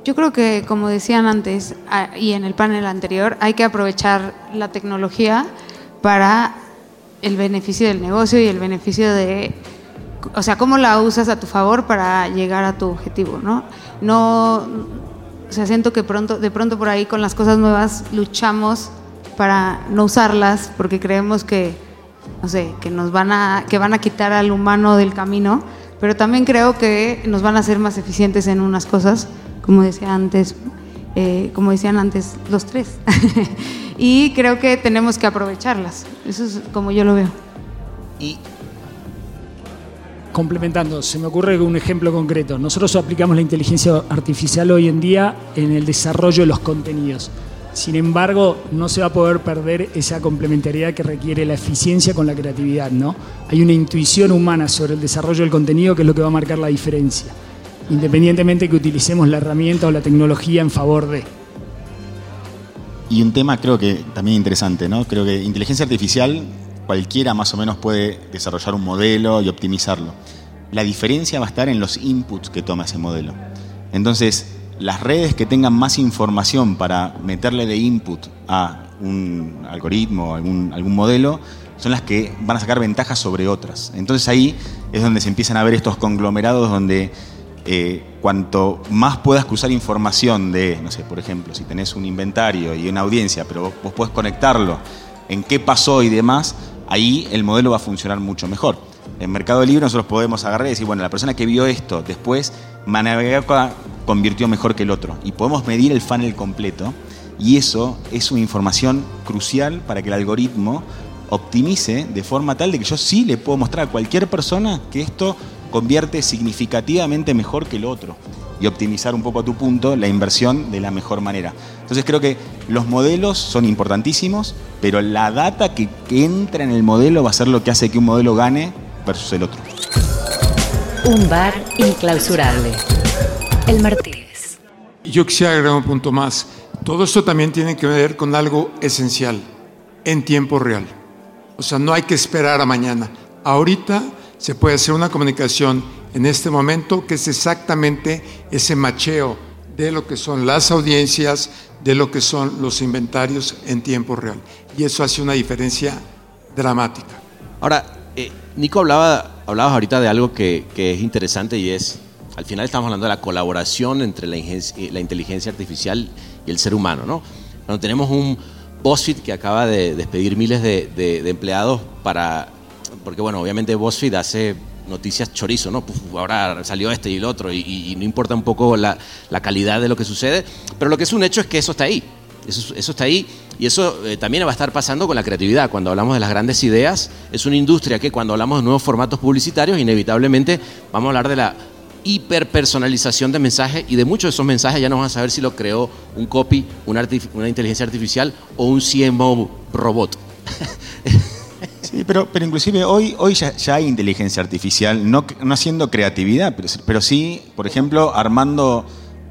Yo creo que, como decían antes y en el panel anterior, hay que aprovechar la tecnología para el beneficio del negocio y el beneficio de, o sea, cómo la usas a tu favor para llegar a tu objetivo, ¿no? No, o sea, siento que pronto, de pronto por ahí con las cosas nuevas luchamos para no usarlas porque creemos que no sé, que nos van a, que van a quitar al humano del camino, pero también creo que nos van a hacer más eficientes en unas cosas, como decía antes, eh, como decían antes los tres. *laughs* y creo que tenemos que aprovecharlas. Eso es como yo lo veo. Y complementando, se me ocurre un ejemplo concreto. Nosotros aplicamos la inteligencia artificial hoy en día en el desarrollo de los contenidos. Sin embargo, no se va a poder perder esa complementariedad que requiere la eficiencia con la creatividad, ¿no? Hay una intuición humana sobre el desarrollo del contenido que es lo que va a marcar la diferencia, independientemente que utilicemos la herramienta o la tecnología en favor de. Y un tema creo que también interesante, ¿no? Creo que inteligencia artificial cualquiera más o menos puede desarrollar un modelo y optimizarlo. La diferencia va a estar en los inputs que toma ese modelo. Entonces, las redes que tengan más información para meterle de input a un algoritmo, algún, algún modelo, son las que van a sacar ventajas sobre otras. Entonces ahí es donde se empiezan a ver estos conglomerados donde eh, cuanto más puedas cruzar información de, no sé, por ejemplo, si tenés un inventario y una audiencia, pero vos, podés conectarlo en qué pasó y demás, ahí el modelo va a funcionar mucho mejor. En Mercado Libre nosotros podemos agarrar y decir, bueno, la persona que vio esto después Manabeaca convirtió mejor que el otro. Y podemos medir el funnel completo. Y eso es una información crucial para que el algoritmo optimice de forma tal de que yo sí le puedo mostrar a cualquier persona que esto convierte significativamente mejor que el otro y optimizar un poco a tu punto la inversión de la mejor manera. Entonces creo que los modelos son importantísimos, pero la data que, que entra en el modelo va a ser lo que hace que un modelo gane versus el otro. Un bar inclausurable. El Martínez. Yo quisiera agregar un punto más. Todo esto también tiene que ver con algo esencial, en tiempo real. O sea, no hay que esperar a mañana. Ahorita se puede hacer una comunicación en este momento que es exactamente ese macheo de lo que son las audiencias, de lo que son los inventarios en tiempo real. Y eso hace una diferencia dramática. Ahora, eh, Nico hablaba, hablabas ahorita de algo que, que, es interesante y es, al final estamos hablando de la colaboración entre la, la inteligencia artificial y el ser humano, ¿no? Cuando tenemos un BuzzFeed que acaba de despedir miles de, de empleados para, porque bueno, obviamente BuzzFeed hace noticias chorizo, ¿no? ahora salió este y el otro, y, no importa un poco la, la, calidad de lo que sucede, pero lo que es un hecho es que eso está ahí. Eso, eso está ahí y eso eh, también va a estar pasando con la creatividad. Cuando hablamos de las grandes ideas, es una industria que cuando hablamos de nuevos formatos publicitarios, inevitablemente vamos a hablar de la hiperpersonalización de mensajes y de muchos de esos mensajes ya no vamos a saber si lo creó un copy, una, una inteligencia artificial o un CMO robot. *laughs* Sí, pero, pero inclusive hoy, hoy ya, hay inteligencia artificial, no, no haciendo creatividad, pero, pero sí, por ejemplo, armando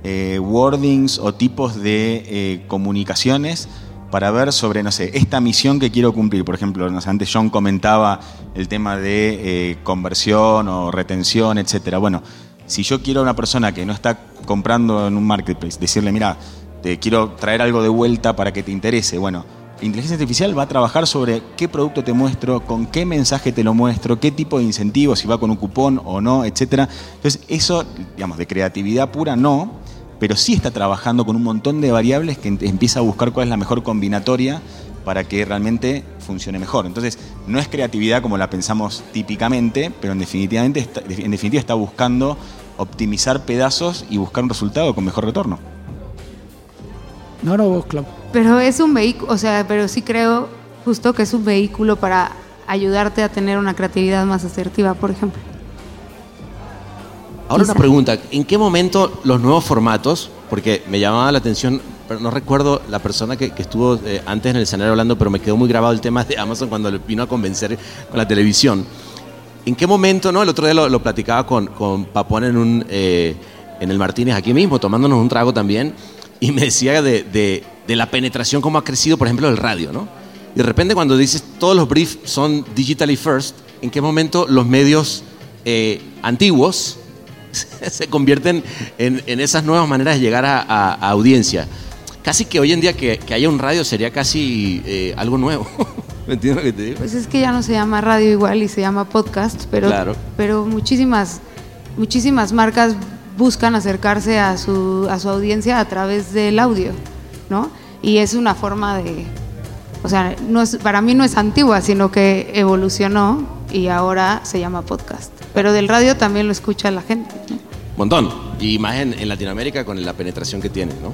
eh, wordings o tipos de eh, comunicaciones para ver sobre, no sé, esta misión que quiero cumplir. Por ejemplo, antes John comentaba el tema de eh, conversión o retención, etcétera. Bueno, si yo quiero a una persona que no está comprando en un marketplace, decirle, mira, te quiero traer algo de vuelta para que te interese, bueno, inteligencia artificial va a trabajar sobre qué producto te muestro, con qué mensaje te lo muestro, qué tipo de incentivos, si va con un cupón o no, etcétera. Entonces, eso, digamos, de creatividad pura no, pero sí está trabajando con un montón de variables que empieza a buscar cuál es la mejor combinatoria para que realmente funcione mejor. Entonces, no es creatividad como la pensamos típicamente, pero en, definitivamente en definitiva está buscando optimizar pedazos y buscar un resultado con mejor retorno. No, no, vos, Clau. Pero es un vehículo, o sea, pero sí creo justo que es un vehículo para ayudarte a tener una creatividad más asertiva, por ejemplo. Ahora una pregunta, ¿en qué momento los nuevos formatos, porque me llamaba la atención, pero no recuerdo la persona que, estuvo eh, antes en el escenario hablando, pero me quedó muy grabado el tema de Amazon cuando le vino a convencer con la televisión. ¿En qué momento, no? El otro día lo, platicaba con, con Papón en, un, eh, en el Martínez aquí mismo, tomándonos un trago también, y me decía de, de, la penetración, cómo ha crecido, por ejemplo, el radio, ¿no? Y de repente cuando dices todos los briefs son digitally first, ¿en qué momento los medios eh, antiguos *laughs* se convierten en, en, esas nuevas maneras de llegar a, audiencia? Casi que hoy en día que, que haya un radio sería casi eh, algo nuevo. *laughs* ¿Me entiendes lo que te digo? Pues es que ya no se llama radio igual y se llama podcast, pero, pero muchísimas, muchísimas marcas buscan acercarse a su, a su audiencia a través del audio, ¿no? Y es una forma de, o sea, no es, para mí no es antigua, sino que evolucionó y ahora se llama podcast. Pero del radio también lo escucha la gente. Montón. Y más en, Latinoamérica con la penetración que tiene, ¿no?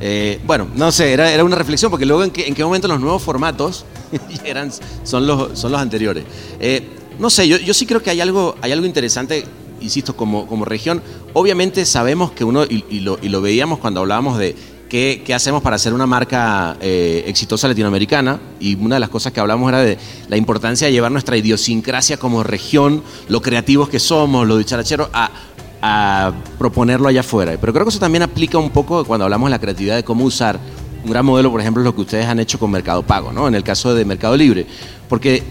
Eh, bueno, no sé, era, era, una reflexión porque luego en qué, en qué momento los nuevos formatos *laughs* eran, son, los, son los anteriores. Eh, no sé, yo, yo sí creo que hay algo, hay algo interesante insisto, como, como región, obviamente sabemos que uno, y, lo, y lo, veíamos cuando hablábamos de qué, qué hacemos para hacer una marca eh, exitosa latinoamericana, y una de las cosas que hablamos era de la importancia de llevar nuestra idiosincrasia como región, lo creativos que somos, lo dicharacheros, a, a proponerlo allá afuera. Pero creo que eso también aplica un poco cuando hablamos de la creatividad de cómo usar un gran modelo, por ejemplo, es lo que ustedes han hecho con Mercado Pago, ¿no? En el caso de Mercado Libre. Porque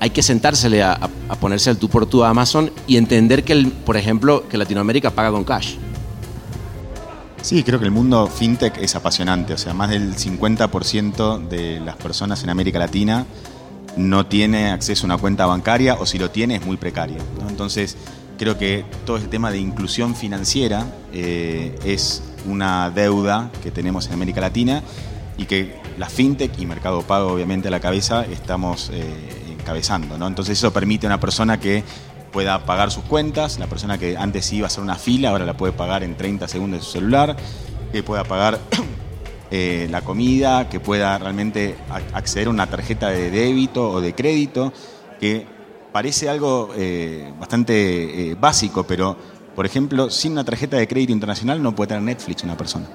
hay que sentársele a, ponerse al tú por tú a Amazon y entender que, el, por ejemplo, que Latinoamérica paga con cash. Sí, creo que el mundo fintech es apasionante. O sea, más del 50% de las personas en América Latina no tiene acceso a una cuenta bancaria o si lo tiene es muy precario. Entonces, creo que todo este tema de inclusión financiera eh, es una deuda que tenemos en América Latina y que la fintech y Mercado Pago, obviamente, a la cabeza estamos eh, ¿no? Entonces eso permite a una persona que pueda pagar sus cuentas, la persona que antes iba a hacer una fila, ahora la puede pagar en 30 segundos de su celular, que pueda pagar *coughs* eh, la comida, que pueda realmente acceder a una tarjeta de débito o de crédito, que parece algo eh, bastante eh, básico, pero por ejemplo, sin una tarjeta de crédito internacional no puede tener Netflix una persona.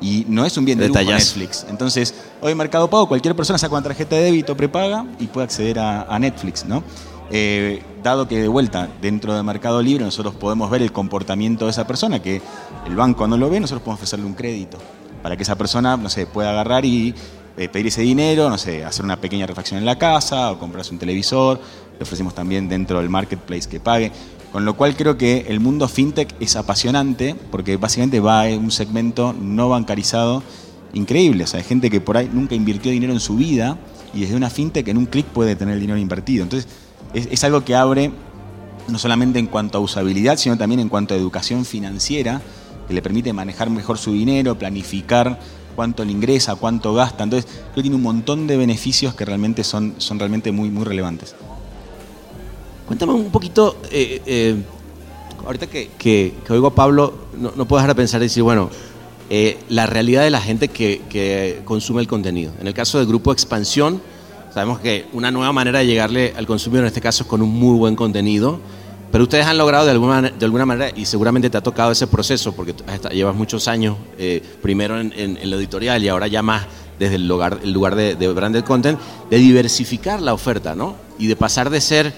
Y no es un bien de lujo Netflix. Entonces, hoy Mercado Pago, cualquier persona saca una tarjeta de débito prepaga y puede acceder a, Netflix, ¿no? Eh, dado que de vuelta dentro de Mercado Libre nosotros podemos ver el comportamiento de esa persona, que el banco no lo ve, nosotros podemos ofrecerle un crédito para que esa persona, no sé, pueda agarrar y eh, pedir ese dinero, no sé, hacer una pequeña refacción en la casa o comprarse un televisor. Le ofrecemos también dentro del marketplace que pague. Con lo cual creo que el mundo fintech es apasionante porque básicamente va a un segmento no bancarizado increíble. O sea, hay gente que por ahí nunca invirtió dinero en su vida y desde una fintech en un clic puede tener el dinero invertido. Entonces, es, algo que abre no solamente en cuanto a usabilidad, sino también en cuanto a educación financiera, que le permite manejar mejor su dinero, planificar cuánto le ingresa, cuánto gasta. Entonces, creo que tiene un montón de beneficios que realmente son, son realmente muy, muy relevantes. Cuéntame un poquito, eh, eh, ahorita que, que, oigo a Pablo, no, no, puedo dejar de pensar y decir, bueno, eh, la realidad de la gente que, que consume el contenido. En el caso del grupo Expansión, Sabemos que una nueva manera de llegarle al consumidor en este caso es con un muy buen contenido, pero ustedes han logrado de alguna, de alguna manera, y seguramente te ha tocado ese proceso, porque llevas muchos años, primero en, en, la editorial y ahora ya más desde el lugar, el lugar de, de, branded content, de diversificar la oferta, ¿no? Y de pasar de ser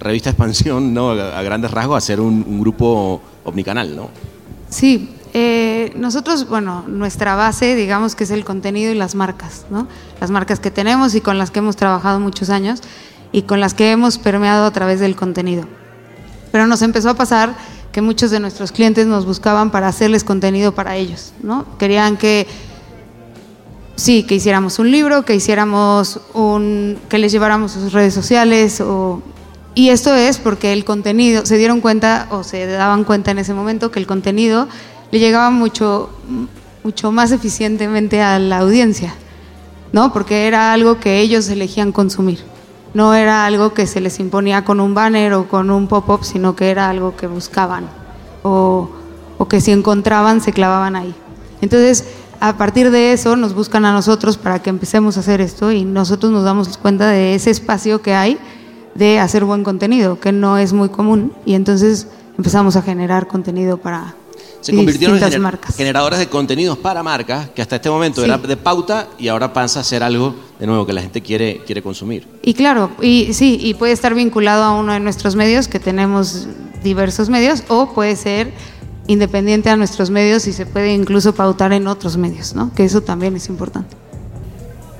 revista expansión, ¿no? A, grandes rasgos, a ser un, un grupo omnicanal, ¿no? Sí, eh, nosotros, bueno, nuestra base, digamos que es el contenido y las marcas, ¿no? Las marcas que tenemos y con las que hemos trabajado muchos años y con las que hemos permeado a través del contenido. Pero nos empezó a pasar que muchos de nuestros clientes nos buscaban para hacerles contenido para ellos, ¿no? Querían que sí, que hiciéramos un libro, que hiciéramos un que les lleváramos sus redes sociales o y esto es porque el contenido, se dieron cuenta o se daban cuenta en ese momento que el contenido le llegaba mucho, mucho más eficientemente a la audiencia, ¿no? Porque era algo que ellos elegían consumir. No era algo que se les imponía con un banner o con un pop-up, sino que era algo que buscaban o, o que si encontraban se clavaban ahí. Entonces, a partir de eso nos buscan a nosotros para que empecemos a hacer esto y nosotros nos damos cuenta de ese espacio que hay de hacer buen contenido, que no es muy común, y entonces empezamos a generar contenido para, se convirtieron en generadores de contenidos para marcas que hasta este momento era de pauta y ahora pasa a ser algo de nuevo que la gente quiere, quiere consumir. Y claro, y sí, y puede estar vinculado a uno de nuestros medios, que tenemos diversos medios, o puede ser independiente a nuestros medios y se puede incluso pautar en otros medios, ¿no? Que eso también es importante.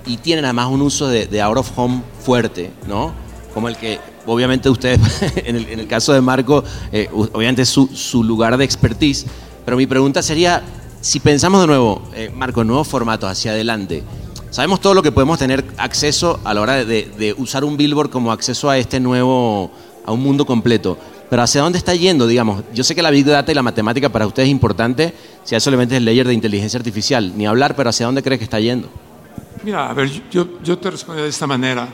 Y tienen además un uso de, out of home fuerte, ¿no? Como el que obviamente ustedes, *laughs* en el, caso de Marco, eh, obviamente es su, lugar de expertise, pero mi pregunta sería, si pensamos de nuevo, eh, Marco, nuevos formatos hacia adelante, sabemos todo lo que podemos tener acceso a la hora de, usar un billboard como acceso a este nuevo, a un mundo completo. Pero ¿hacia dónde está yendo, digamos? Yo sé que la Big Data y la matemática para ustedes es importante, si eso solamente el layer de inteligencia artificial, ni hablar, pero ¿hacia dónde crees que está yendo? Mira, a ver, yo, yo te respondo de esta manera.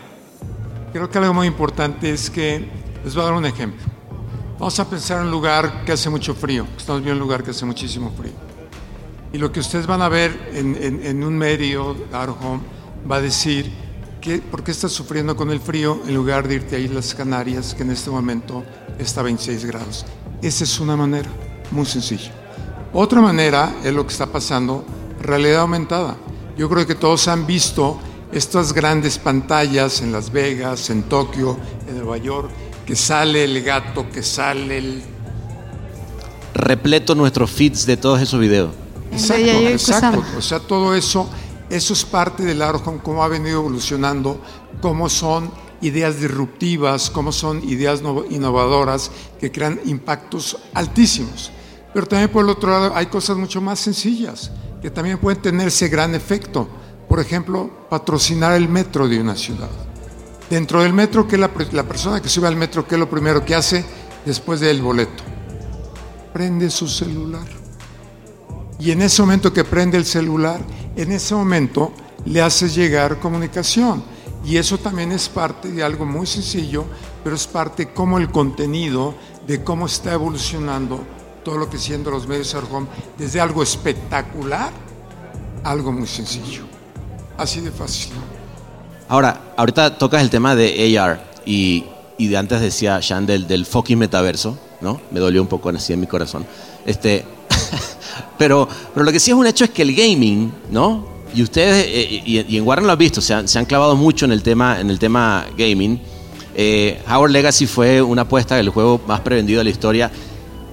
Creo que algo muy importante es que, les voy a dar un ejemplo. Vamos a pensar en un lugar que hace mucho frío. Estamos viendo un lugar que hace muchísimo frío. Y lo que ustedes van a ver en, un medio, Out Home, va a decir que, por qué estás sufriendo con el frío en lugar de irte a Islas Canarias, que en este momento está a 26 grados. Esa es una manera, muy sencilla. Otra manera es lo que está pasando, realidad aumentada. Yo creo que todos han visto estas grandes pantallas en Las Vegas, en Tokio, en Nueva York, que sale el gato, que sale el... Repleto nuestros feeds de todos esos videos. Exacto, exacto. O sea, todo eso, eso es parte del Arjón, cómo ha venido evolucionando, cómo son ideas disruptivas, cómo son ideas innovadoras que crean impactos altísimos. Pero también por el otro lado hay cosas mucho más sencillas que también pueden tener ese gran efecto. Por ejemplo, patrocinar el metro de una ciudad. Dentro del metro, que la, la persona que sube al metro, ¿qué es lo primero que hace después del boleto? Prende su celular. Y en ese momento que prende el celular, en ese momento le haces llegar comunicación. Y eso también es parte de algo muy sencillo, pero es parte como el contenido de cómo está evolucionando todo lo que siendo los medios home, desde algo espectacular algo muy sencillo. Así de fácil. Ahora, ahorita tocas el tema de AR y, de antes decía Sean del, del fucking metaverso, ¿no? Me dolió un poco así en mi corazón. Este, *laughs* pero, pero lo que sí es un hecho es que el gaming, ¿no? Y ustedes, eh, y, en Warner lo han visto, se han, se han, clavado mucho en el tema, en el tema gaming. Eh, Howard Legacy fue una apuesta del juego más prevendido de la historia.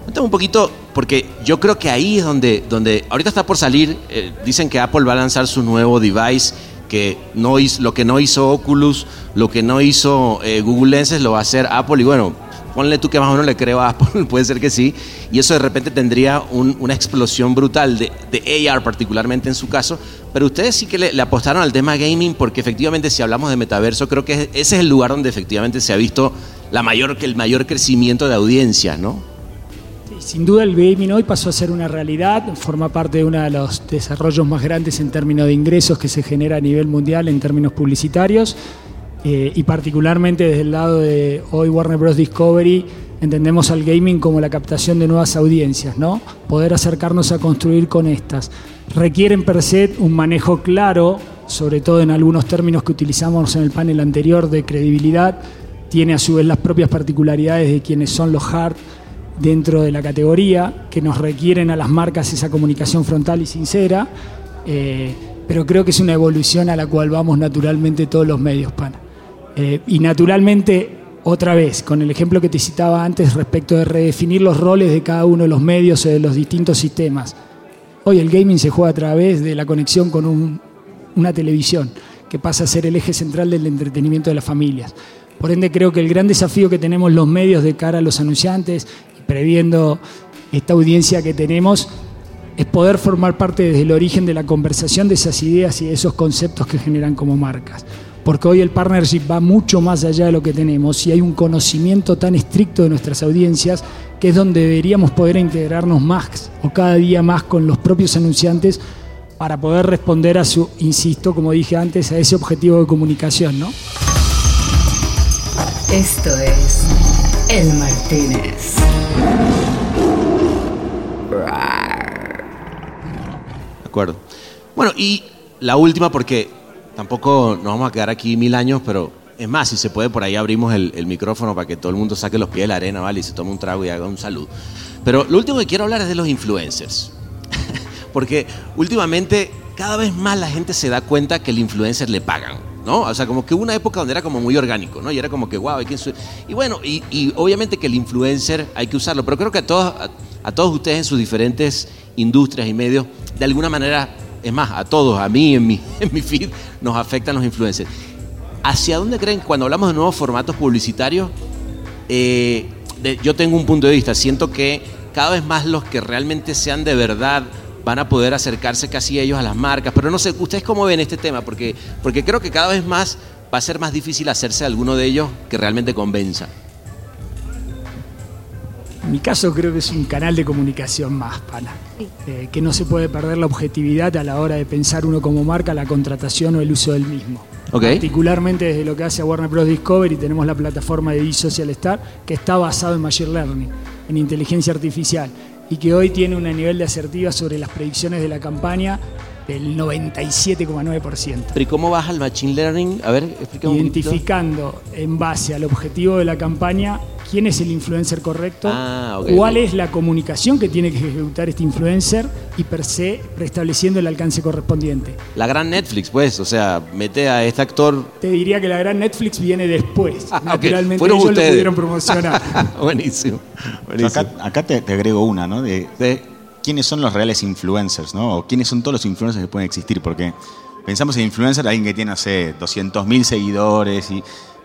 Cuéntame un poquito, porque yo creo que ahí es donde, donde ahorita está por salir, eh, dicen que Apple va a lanzar su nuevo device, que no hizo, lo que no hizo Oculus, lo que no hizo eh, Google Lenses lo va a hacer Apple y bueno, ponle tú que más o menos le creo a Apple, *laughs* puede ser que sí, y eso de repente tendría una explosión brutal de, de, AR particularmente en su caso, pero ustedes sí que le, apostaron al tema gaming porque efectivamente si hablamos de metaverso creo que ese es el lugar donde efectivamente se ha visto la mayor, el mayor crecimiento de audiencia, ¿no? Sin duda el gaming hoy pasó a ser una realidad, forma parte de uno de los desarrollos más grandes en términos de ingresos que se genera a nivel mundial en términos publicitarios eh, y particularmente desde el lado de hoy Warner Bros. Discovery entendemos al gaming como la captación de nuevas audiencias, ¿no? Poder acercarnos a construir con estas. Requieren per se un manejo claro, sobre todo en algunos términos que utilizamos en el panel anterior de credibilidad, tiene a su vez las propias particularidades de quienes son los hard dentro de la categoría, que nos requieren a las marcas esa comunicación frontal y sincera, eh, pero creo que es una evolución a la cual vamos naturalmente todos los medios, pana. Eh, y naturalmente, otra vez, con el ejemplo que te citaba antes respecto de redefinir los roles de cada uno de los medios o de los distintos sistemas. Hoy el gaming se juega a través de la conexión con una televisión, que pasa a ser el eje central del entretenimiento de las familias. Por ende, creo que el gran desafío que tenemos los medios de cara a los anunciantes previendo esta audiencia que tenemos, es poder formar parte desde el origen de la conversación de esas ideas y de esos conceptos que generan como marcas. Porque hoy el partnership va mucho más allá de lo que tenemos y hay un conocimiento tan estricto de nuestras audiencias que es donde deberíamos poder integrarnos más o cada día más con los propios anunciantes para poder responder a su, insisto, como dije antes, a ese objetivo de comunicación, ¿no? Esto es El Martínez. De acuerdo. Bueno, y la última, porque tampoco nos vamos a quedar aquí mil años, pero es más, si se puede, por ahí abrimos el, micrófono para que todo el mundo saque los pies de la arena, ¿vale? Y se tome un trago y haga un saludo. Pero lo último que quiero hablar es de los influencers. *laughs* porque últimamente cada vez más la gente se da cuenta que el influencer le pagan. ¿No? O sea, como que una época donde era como muy orgánico, ¿no? Y era como que, wow, hay que... Y bueno, y, obviamente que el influencer hay que usarlo, pero creo que a todos, a, todos ustedes en sus diferentes industrias y medios, de alguna manera, es más, a todos, a mí en mi, *laughs* en mi feed, nos afectan los influencers. ¿Hacia dónde creen cuando hablamos de nuevos formatos publicitarios? Eh, yo tengo un punto de vista, siento que cada vez más los que realmente sean de verdad van a poder acercarse casi ellos a las marcas. Pero no sé, ¿ustedes cómo ven este tema? Porque, porque creo que cada vez más va a ser más difícil hacerse alguno de ellos que realmente convenza. En mi caso creo que es un canal de comunicación más, pana. Eh, que no se puede perder la objetividad a la hora de pensar uno como marca la contratación o el uso del mismo. Particularmente desde lo que hace a Warner Bros. Discovery tenemos la plataforma de E-Social Star que está basado en Machine Learning, en inteligencia artificial y que hoy tiene un nivel de asertiva sobre las predicciones de la campaña del 97,9%. ¿Pero y cómo baja el Machine Learning? A ver, explícame Identificando en base al objetivo de la campaña quién es el influencer correcto, ah, cuál es la comunicación que tiene que ejecutar este influencer y per se restableciendo el alcance correspondiente. La gran Netflix, pues, o sea, mete a este actor. Te diría que la gran Netflix viene después. Ah, Naturalmente ellos lo pudieron promocionar. *laughs* Buenísimo. Acá, te, agrego una, ¿no? de quiénes son los reales influencers, ¿no? O quiénes son todos los influencers que pueden existir, porque pensamos en influencer, alguien que tiene, no sé, 200.000 seguidores, y,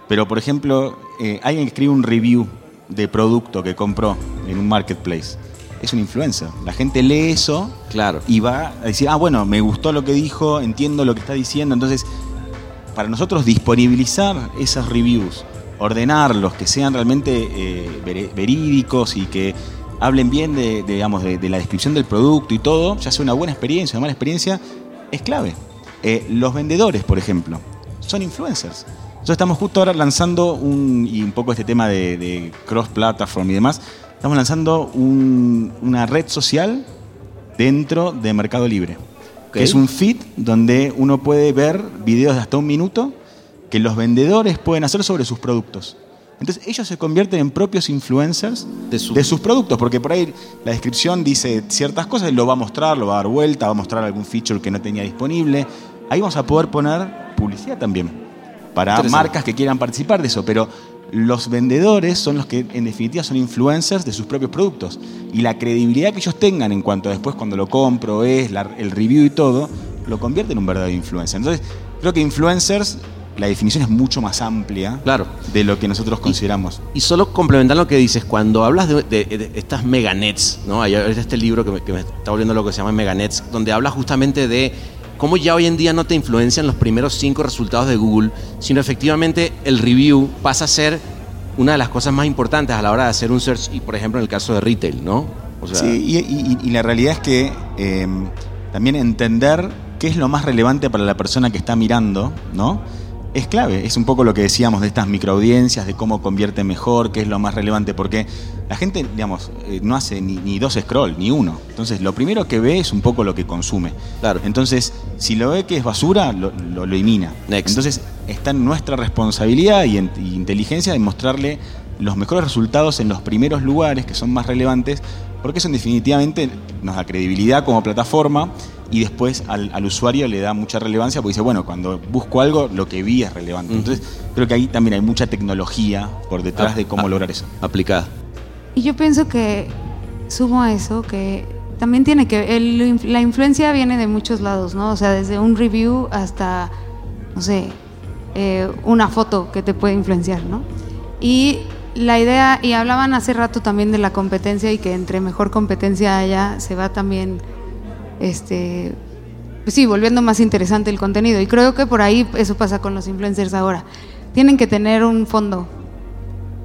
pero por ejemplo, eh, alguien que escribe un review de producto que compró en un marketplace. Es un influencer. La gente lee eso claro. y va a decir, ah, bueno, me gustó lo que dijo, entiendo lo que está diciendo. Entonces, para nosotros disponibilizar esas reviews, ordenarlos, que sean realmente eh, verídicos y que hablen bien de, digamos, de, la descripción del producto y todo, ya sea una buena experiencia, una mala experiencia, es clave. Eh, los vendedores, por ejemplo, son influencers. Nosotros estamos justo ahora lanzando un, y un poco este tema de, cross-platform y demás, estamos lanzando una red social dentro de Mercado Libre. Que es un feed donde uno puede ver videos de hasta un minuto que los vendedores pueden hacer sobre sus productos. Entonces ellos se convierten en propios influencers de, sus productos, porque por ahí la descripción dice ciertas cosas, lo va a mostrar, lo va a dar vuelta, va a mostrar algún feature que no tenía disponible. Ahí vamos a poder poner publicidad también para marcas que quieran participar de eso, pero los vendedores son los que en definitiva son influencers de sus propios productos. Y la credibilidad que ellos tengan en cuanto a después cuando lo compro, es el review y todo, lo convierte en un verdadero influencer. Entonces, creo que influencers la definición es mucho más amplia claro. de lo que nosotros consideramos. Y, solo complementar lo que dices, cuando hablas de, estas meganets, ¿no? Hay este libro que me, que me, está volviendo lo que se llama Meganets, donde habla justamente de cómo ya hoy en día no te influencian los primeros cinco resultados de Google, sino efectivamente el review pasa a ser una de las cosas más importantes a la hora de hacer un search, y por ejemplo en el caso de retail, ¿no? sí, y, la realidad es que eh, también entender qué es lo más relevante para la persona que está mirando, ¿no? Es clave. Es un poco lo que decíamos de estas microaudiencias, de cómo convierte mejor, qué es lo más relevante, porque la gente, digamos, eh, no hace ni, dos scroll, ni uno. Entonces, lo primero que ve es un poco lo que consume. Claro. Entonces, si lo ve que es basura, lo, elimina. Entonces, está en nuestra responsabilidad y, inteligencia de mostrarle los mejores resultados en los primeros lugares que son más relevantes, porque eso definitivamente nos da credibilidad como plataforma y después al, usuario le da mucha relevancia porque dice, bueno, cuando busco algo, lo que vi es relevante. Entonces, creo que ahí también hay mucha tecnología por detrás de cómo lograr eso. Aplicada. Y yo pienso que, sumo a eso, que también tiene que, la influencia viene de muchos lados, ¿no? O sea, desde un review hasta, no sé, eh, una foto que te puede influenciar, ¿no? Y la idea, y hablaban hace rato también de la competencia y que entre mejor competencia haya, se va también este, pues sí, volviendo más interesante el contenido. Y creo que por ahí eso pasa con los influencers ahora. Tienen que tener un fondo.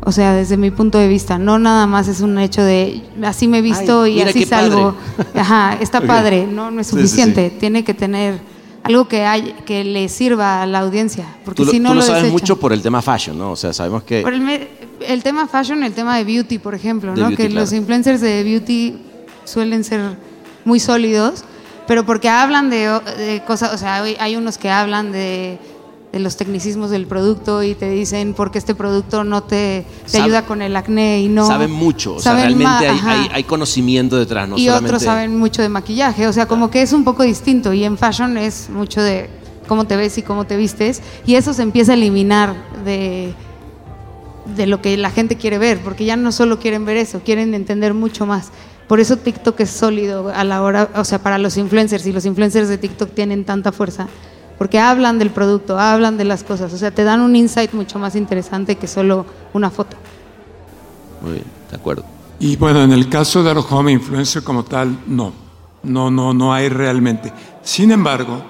O sea, desde mi punto de vista, no nada más es un hecho de así me he visto y así salgo. Ajá, está padre, no, no es suficiente. Tiene que tener algo que hay, que le sirva a la audiencia. Porque si no tú lo, sabes mucho por el tema fashion, ¿no? O sea, sabemos que. Por el, el tema fashion, el tema de beauty, por ejemplo, ¿no? que los influencers de beauty suelen ser muy sólidos, pero porque hablan de, cosas, o sea, hay unos que hablan de, los tecnicismos del producto y te dicen porque este producto no te, ayuda con el acné y no... Saben mucho, o sea, realmente hay, conocimiento detrás, no Y otros saben mucho de maquillaje, o sea, como que es un poco distinto y en fashion es mucho de cómo te ves y cómo te vistes y eso se empieza a eliminar de de lo que la gente quiere ver, porque ya no solo quieren ver eso, quieren entender mucho más. Por eso TikTok es sólido a la hora, o sea, para los influencers y los influencers de TikTok tienen tanta fuerza, porque hablan del producto, hablan de las cosas, o sea, te dan un insight mucho más interesante que solo una foto. Muy bien, de acuerdo. Y bueno, en el caso de Home Influencer como tal, no, no, no, no hay realmente. Sin embargo,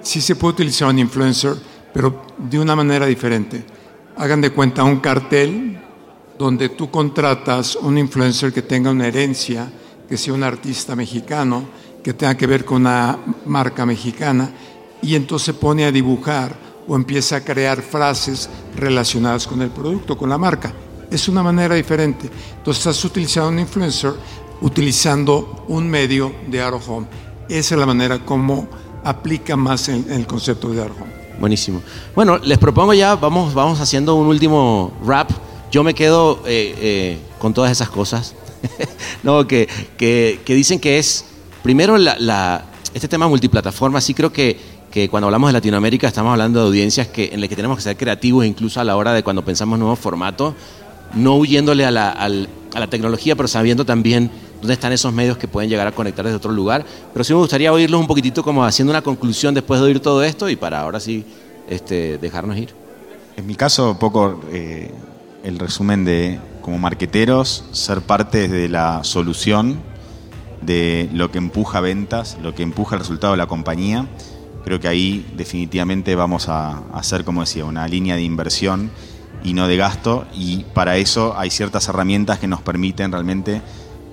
sí se puede utilizar un influencer, pero de una manera diferente. Hagan de cuenta un cartel donde tú contratas un influencer que tenga una herencia que sea un artista mexicano, que tenga que ver con una marca mexicana, y entonces pone a dibujar o empieza a crear frases relacionadas con el producto, con la marca. Es una manera diferente. Entonces estás utilizando un influencer utilizando un medio de Home. Esa es la manera como aplica más el, concepto de Home. Buenísimo. Bueno, les propongo ya, vamos, vamos haciendo un último rap. Yo me quedo eh, eh, con todas esas cosas *laughs* no, que, que, dicen que es, primero, la, este tema multiplataforma, sí creo que, que cuando hablamos de Latinoamérica estamos hablando de audiencias que, en las que tenemos que ser creativos incluso a la hora de cuando pensamos nuevos formatos, no huyéndole a la, a la tecnología, pero sabiendo también dónde están esos medios que pueden llegar a conectar desde otro lugar. Pero sí me gustaría oírlos un poquitito como haciendo una conclusión después de oír todo esto y para ahora sí este, dejarnos ir. En mi caso, poco eh, el resumen de, como marqueteros, ser parte de la solución de lo que empuja ventas, lo que empuja el resultado de la compañía. Creo que ahí definitivamente vamos a hacer, como decía, una línea de inversión y no de gasto. Y para eso hay ciertas herramientas que nos permiten realmente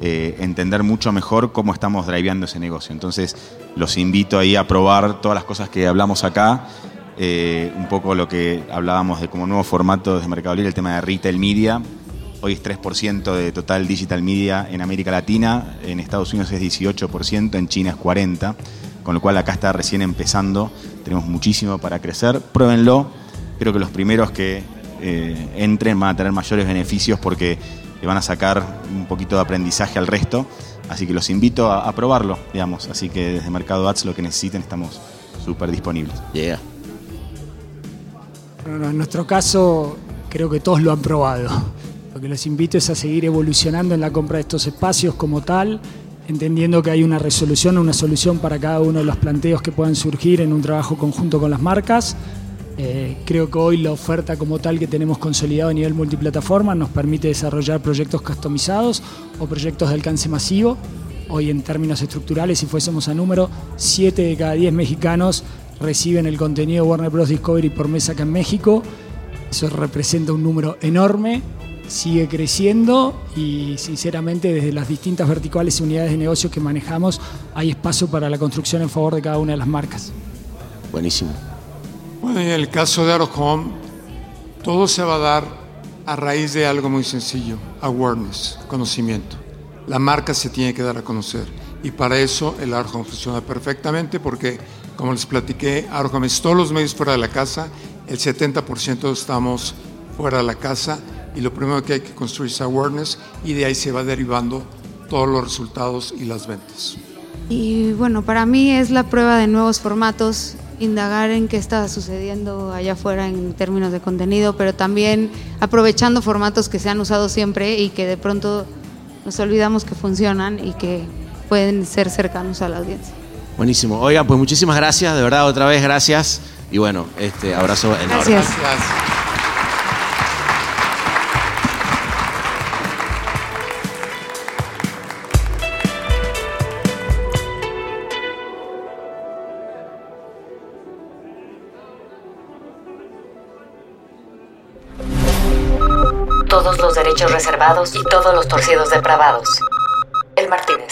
eh, entender mucho mejor cómo estamos driveando ese negocio. Entonces, los invito ahí a probar todas las cosas que hablamos acá eh, un poco lo que hablábamos de como nuevo formato de Mercado Libre, el tema de retail media. Hoy es 3% de total digital media en América Latina, en Estados Unidos es 18%, en China es 40%, con lo cual acá está recién empezando, tenemos muchísimo para crecer, pruébenlo, creo que los primeros que eh, entren van a tener mayores beneficios porque le van a sacar un poquito de aprendizaje al resto, así que los invito a, probarlo, digamos, así que desde Mercado Ads lo que necesiten estamos súper disponibles. Yeah en nuestro caso, creo que todos lo han probado. Que los invito es a seguir evolucionando en la compra de estos espacios como tal, entendiendo que hay una resolución, una solución para cada uno de los planteos que puedan surgir en un trabajo conjunto con las marcas. Eh, creo que hoy la oferta como tal que tenemos consolidado a nivel multiplataforma nos permite desarrollar proyectos customizados o proyectos de alcance masivo. Hoy en términos estructurales, si fuésemos a número, 7 de cada 10 mexicanos reciben el contenido de Warner Bros. Discovery por mesa acá en México. Eso representa un número enorme, sigue creciendo y sinceramente desde las distintas verticales y unidades de negocio que manejamos hay espacio para la construcción en favor de cada una de las marcas. Buenísimo. Bueno, en el caso de Home, todo se va a dar a raíz de algo muy sencillo, awareness, conocimiento. La marca se tiene que dar a conocer y para eso el Home funciona perfectamente porque, como les platiqué, Home es todos los medios fuera de la casa el 70% estamos fuera de la casa y lo primero que hay que construir es awareness y de ahí se va derivando todos los resultados y las ventas. Y bueno, para mí es la prueba de nuevos formatos, indagar en qué está sucediendo allá afuera en términos de contenido, pero también aprovechando formatos que se han usado siempre y que de pronto nos olvidamos que funcionan y que pueden ser cercanos a la audiencia. Buenísimo. Oigan, pues muchísimas gracias, de verdad, otra vez gracias. Y bueno, este abrazo enorme. Gracias. Y todos los torcidos depravados. El Martínez.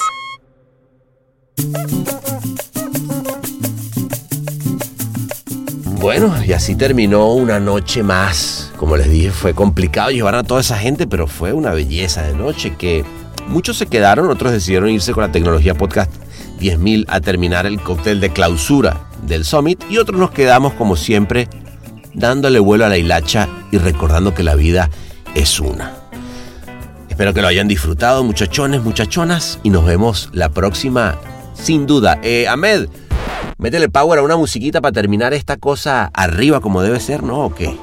Bueno, y así terminó una noche más. Como les dije, fue complicado llevar a toda esa gente, pero fue una belleza de noche que muchos se quedaron, otros decidieron irse con la tecnología podcast 10.000 a terminar el cóctel de clausura del Summit y otros nos quedamos como siempre dándole vuelo a la hilacha y recordando que la vida es una. Espero que lo hayan disfrutado, muchachones, muchachonas, y nos vemos la próxima, sin duda. Eh, Ahmed, Métele power a una musiquita para terminar esta cosa arriba como debe ser, ¿no? ¿O qué?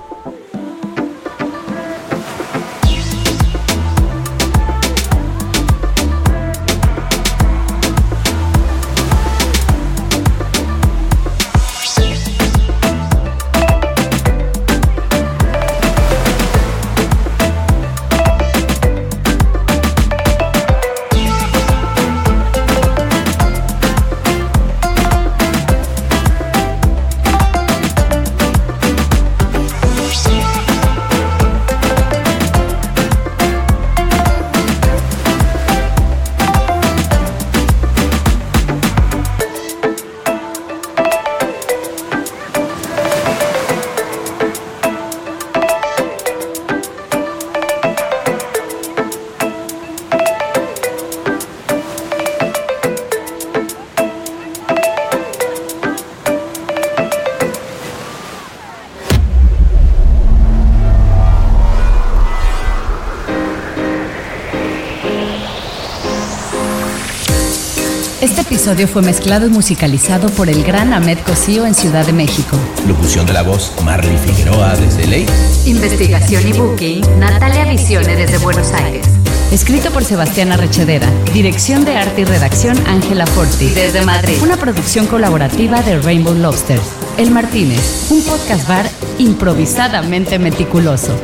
Episodio fue mezclado y musicalizado por el gran Ahmed Cosío en Ciudad de México. Locución de la voz Marley Figueroa desde Ley. Investigación y booking Natalia Visione desde Buenos Aires. Escrito por Sebastián Arrechedera. Dirección de arte y redacción Ángela Forti. Desde Madrid. Una producción colaborativa de Rainbow Lobster. El Martínez. Un podcast bar improvisadamente meticuloso.